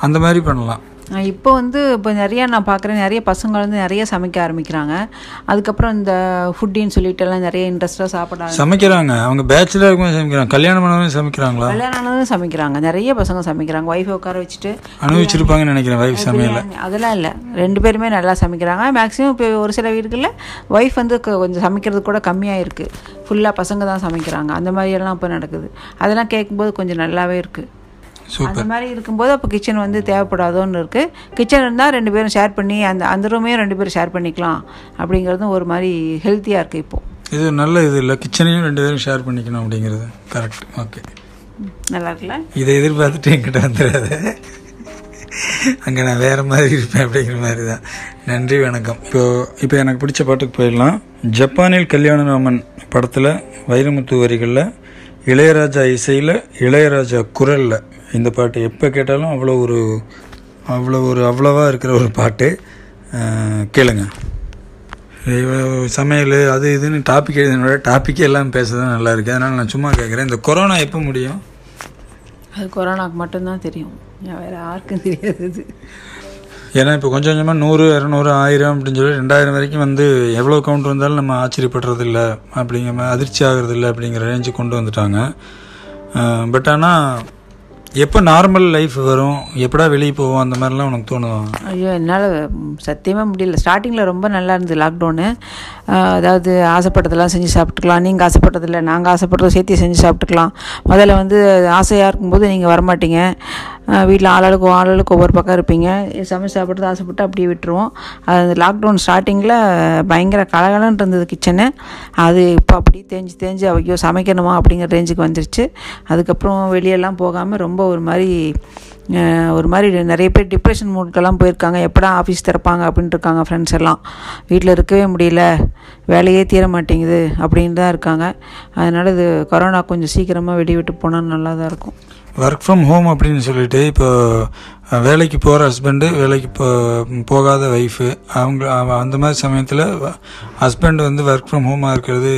அந்த மாதிரி பண்ணலாம். இப்போ வந்து இப்போ நிறையா நான் பார்க்குறேன் நிறைய பசங்க வந்து நிறைய சமைக்க ஆரம்பிக்கிறாங்க. அதுக்கப்புறம் இந்த ஃபுட்டின்னு சொல்லிட்டு எல்லாம் நிறைய இன்ட்ரெஸ்ட்டாக சாப்பிட சமைக்கிறாங்க. அவங்க பேச்சுலர் சமைக்கிறாங்க. கல்யாணம் பண்ணவங்க சமைக்கிறாங்களா? கல்யாணம் ஆனதும் சமைக்கிறாங்க. நிறைய பசங்க சமைக்கிறாங்க. ஒய்ஃபை உட்கார வச்சுட்டு. அனுபவிச்சிருப்பாங்கன்னு நினைக்கிறேன் வைஃப் சமையல. அதெல்லாம் இல்லை. ரெண்டு பேருமே நல்லா சமைக்கிறாங்க. மேக்ஸிமம் இப்போ ஒரு சில வீடுகளில் ஒய்ஃப் வந்து கொஞ்சம் சமைக்கிறது கூட கம்மியாக இருக்குது ஃபுல்லாக பசங்க தான் சமைக்கிறாங்க. அந்த மாதிரி எல்லாம் இப்போ நடக்குது. அதெல்லாம் கேட்கும்போது கொஞ்சம் நல்லாவே இருக்குது அந்த மாதிரி இருக்கும்போது அப்போ கிச்சன் வந்து தேவைப்படாதோன்னு இருக்குது கிச்சன் இருந்தால் ரெண்டு பேரும் ஷேர் பண்ணி அந்த அந்த ரூமையும் ரெண்டு பேரும் ஷேர் பண்ணிக்கலாம். அப்படிங்கிறதும் ஒரு மாதிரி ஹெல்த்தியாக இருக்குது இப்போது இது நல்ல இது இல்லை. கிச்சனையும் ரெண்டு பேரும் ஷேர் பண்ணிக்கணும் அப்படிங்கிறது. கரெக்ட் ஓகே நல்லா இருக்குல்ல? இதை எதிர்பார்த்துட்டு என்கிட்ட வந்துடாத. அங்கே நான் வேறு மாதிரி இருப்பேன் அப்படிங்கிற மாதிரி தான் நன்றி வணக்கம். இப்போ இப்போ எனக்கு பிடிச்ச பாட்டுக்கு போயிடலாம். ஜப்பானில் கல்யாணராமன் படத்தில் வைரமுத்து வரிகளில் இளையராஜா இசையில் இளையராஜா குரலில் இந்த பாட்டு எப்போ கேட்டாலும் அவ்வளோ ஒரு அவ்வளோ ஒரு அவ்வளோவா இருக்கிற ஒரு பாட்டு. கேளுங்க. சமையல் அது இதுன்னு டாபிக் எழுதினோட டாப்பிக்கே எல்லாம் பேச தான் நல்லா இருக்கு. அதனால் நான் சும்மா கேட்குறேன் இந்த கொரோனா எப்போ முடியும்? அது கொரோனாக்கு மட்டும்தான் தெரியும். வேறு யாருக்கும் தெரியாது அது. ஏன்னா இப்போ கொஞ்சம் கொஞ்சமாக நூறு இரநூறு ஆயிரம் அப்படின்னு சொல்லி ரெண்டாயிரம் வரைக்கும் வந்து எவ்வளோ கவுண்ட் வந்தாலும் நம்ம ஆச்சரியப்படுறது இல்லை அப்படிங்கிற மாதிரி அதிர்ச்சி ஆகிறது இல்லை அப்படிங்கிற ரேஞ்சு கொண்டு வந்துட்டாங்க. பட் ஆனால் எப்போ நார்மல் லைஃப் வரும்? எப்படா வெளியே போவோம்? அந்த மாதிரிலாம் உனக்கு தோணும் ஐயோ என்னால் சத்தியமாக முடியல. ஸ்டார்டிங்கில் ரொம்ப நல்லா இருந்தது லாக்டவுனு அதாவது ஆசைப்பட்டதெல்லாம் செஞ்சு சாப்பிட்டுக்கலாம். நீங்கள் ஆசைப்பட்டதில்ல நாங்கள் ஆசைப்பட்டதை சேர்த்து செஞ்சு சாப்பிட்டுக்கலாம். முதல்ல வந்து ஆசையாக இருக்கும்போது நீங்கள் வரமாட்டீங்க. வீட்டில் ஆளாளுக்கு ஆளாளுக்கு ஒவ்வொரு பக்கம் இருப்பீங்க. சமைச்சு சாப்பிட்றது ஆசைப்பட்டு அப்படியே விட்டுருவோம். அது அந்த லாக்டவுன் ஸ்டார்டிங்கில் பயங்கர கலகலன்னு இருந்தது கிச்சனு அது இப்போ அப்படியே தேஞ்சு தேஞ்சு ஐயோ சமைக்கணுமா அப்படிங்கிற ரேஞ்சுக்கு வந்துருச்சு. அதுக்கப்புறம் வெளியெல்லாம் போகாமல் ரொம்ப ஒரு மாதிரி ஒரு மாதிரி நிறைய பேர் டிப்ரெஷன் மூட்கெல்லாம் போயிருக்காங்க. எப்படா ஆஃபீஸ் திறப்பாங்க அப்படின்ட்டு இருக்காங்க ஃப்ரெண்ட்ஸ் எல்லாம். வீட்டில் இருக்கவே முடியல. வேலையே தீர மாட்டேங்குது அப்படின்னு தான் இருக்காங்க. அதனால் இது கொரோனா கொஞ்சம் சீக்கிரமாக வெடி விட்டு போனால் நல்லா தான் இருக்கும். ஒர்க் ஃப்ரம் ஹோம் அப்படின்னு சொல்லிட்டு இப்போ வேலைக்கு போகிற ஹஸ்பண்டு வேலைக்கு போ போகாத ஒய்ஃபு அவங்க அந்த மாதிரி சமயத்தில் ஹஸ்பண்ட் வந்து ஒர்க் ஃப்ரம் ஹோமாக இருக்கிறது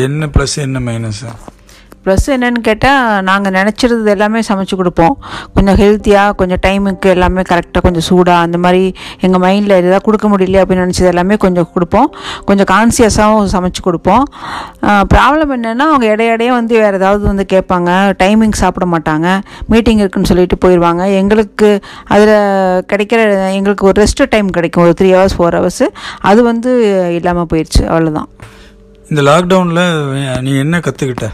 என்ன ப்ளஸ் என்ன மைனஸ் ப்ளஸ் என்னென்னு கேட்டால் நாங்கள் நினச்சிருந்தது எல்லாமே சமைச்சு கொடுப்போம். கொஞ்சம் ஹெல்த்தியாக கொஞ்சம் டைமுக்கு எல்லாமே கரெக்டாக கொஞ்சம் சூடாக அந்த மாதிரி எங்கள் மைண்டில் எதாவது கொடுக்க முடியல அப்படின்னு நினச்சது எல்லாமே கொஞ்சம் கொடுப்போம். கொஞ்சம் கான்சியஸாகவும் சமைச்சு கொடுப்போம். ப்ராப்ளம் என்னென்னா அவங்க இடையிடையே வந்து வேறு ஏதாவது வந்து கேட்பாங்க. டைமிங் சாப்பிட மாட்டாங்க. மீட்டிங் இருக்குன்னு சொல்லிட்டு போயிடுவாங்க எங்களுக்கு அதில் கிடைக்கிற எங்களுக்கு ஒரு ரெஸ்ட் டைம் கிடைக்கும். ஒரு த்ரீ ஹவர்ஸ் ஃபோர் ஹவர்ஸ் அது வந்து இல்லாமல் போயிடுச்சு அவ்வளோதான் இந்த லாக்டவுனில் நீ என்ன கற்றுக்கிட்ட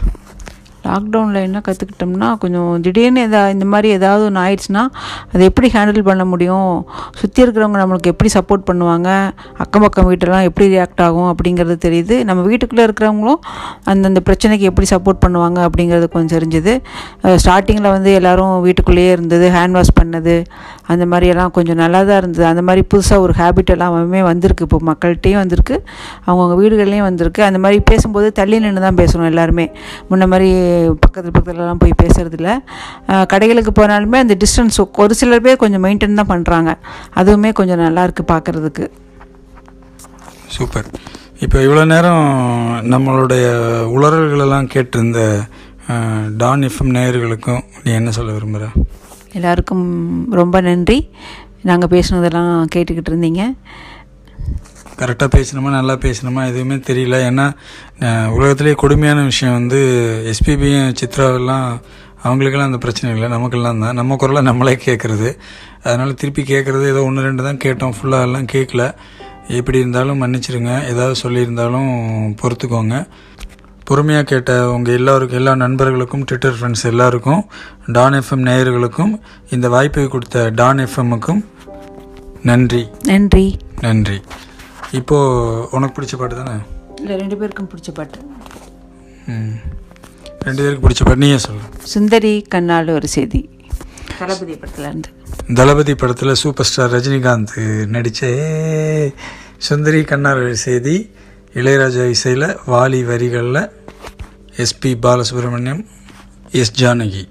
லாக்டவுனில் என்ன கற்றுக்கிட்டோம்னா கொஞ்சம் திடீர்னு எதா இந்த மாதிரி ஏதாவது ஒன்று ஆயிடுச்சுன்னா அதை எப்படி ஹேண்டில் பண்ண முடியும்? சுற்றி இருக்கிறவங்க நம்மளுக்கு எப்படி சப்போர்ட் பண்ணுவாங்க? அக்கம் பக்கம் வீட்டெல்லாம் எப்படி ரியாக்ட் ஆகும் அப்படிங்கிறது தெரியுது. நம்ம வீட்டுக்குள்ளே இருக்கிறவங்களும் அந்தந்த பிரச்சனைக்கு எப்படி சப்போர்ட் பண்ணுவாங்க அப்படிங்கிறது கொஞ்சம் தெரிஞ்சுது. ஸ்டார்டிங்கில் வந்து எல்லோரும் வீட்டுக்குள்ளேயே இருந்தது ஹேண்ட் வாஷ் பண்ணது அந்த மாதிரி எல்லாம் கொஞ்சம் நல்லா தான் இருந்தது. அந்த மாதிரி புதுசாக ஒரு ஹேபிட் எல்லாமே வந்திருக்கு. இப்போ மக்கள்கிட்டையும் வந்திருக்கு அவங்கவுங்க வீடுகள்லேயும் வந்திருக்கு. அந்த மாதிரி பேசும்போது தள்ளி நின்று தான் பேசுகிறோம் எல்லாருமே. முன்ன மாதிரி பக்கத்தில் பக்கத்துலலாம் போய் பேசுறதில்ல. அஹ் கடைகளுக்கு போனாலுமே அந்த டிஸ்டன்ஸ் ஒரு சிலர் பேர் கொஞ்சம் மெயின்டைன் தான் பண்ணுறாங்க அதுவுமே கொஞ்சம் நல்லா இருக்குது பார்க்குறதுக்கு சூப்பர். இப்போ இவ்வளோ நேரம் நம்மளுடைய உளறல்களெல்லாம் கேட்டிருந்த டான் எஃப்எம் நேயர்களுக்கும் நீ என்ன சொல்ல விரும்புகிற எல்லாருக்கும் ரொம்ப நன்றி. நாங்கள் பேசுனதெல்லாம் கேட்டுக்கிட்டு இருந்தீங்க. கரெக்டாக பேசணுமா நல்லா பேசணுமா எதுவுமே தெரியல. ஏன்னா உலகத்திலேயே கொடுமையான விஷயம் வந்து எஸ்பிபியும் சித்ராவெல்லாம் அவங்களுக்கெல்லாம் அந்த பிரச்சனை இல்லை. நமக்கெல்லாம் தான். நம்ம குரலை நம்மளே கேட்குறது. அதனால் திருப்பி கேட்குறது ஏதோ ஒன்று ரெண்டு தான் கேட்டோம். ஃபுல்லாக எல்லாம் கேட்கல. எப்படி இருந்தாலும் மன்னிச்சிருங்க. ஏதாவது சொல்லியிருந்தாலும் பொறுத்துக்கோங்க. பொறுமையாக கேட்ட உங்கள் எல்லாருக்கும் எல்லா நண்பர்களுக்கும் ட்விட்டர் ஃப்ரெண்ட்ஸ் எல்லாருக்கும் டான் எஃப்எம் நேயர்களுக்கும் இந்த வாய்ப்பை கொடுத்த டான் எஃப்எம்முக்கும் நன்றி. நன்றி. நன்றி. இப்போது உனக்கு பிடிச்ச பாட்டு தானே? இல்லை ரெண்டு பேருக்கும் பிடிச்ச பாட்டு. ம். ரெண்டு பேருக்கு பிடிச்ச பாட்டு நீயே சொல்லு. சுந்தரி கண்ணால் ஒரு செய்தி. தளபதி படத்துல இருந்து. தளபதி படத்தில் சூப்பர் ஸ்டார் ரஜினிகாந்த் நடித்த சுந்தரி கண்ணார் செய்தி. இளையராஜா இசையில் வாலி வரிகளில் எஸ்பி பாலசுப்ரமணியம் எஸ் ஜானகி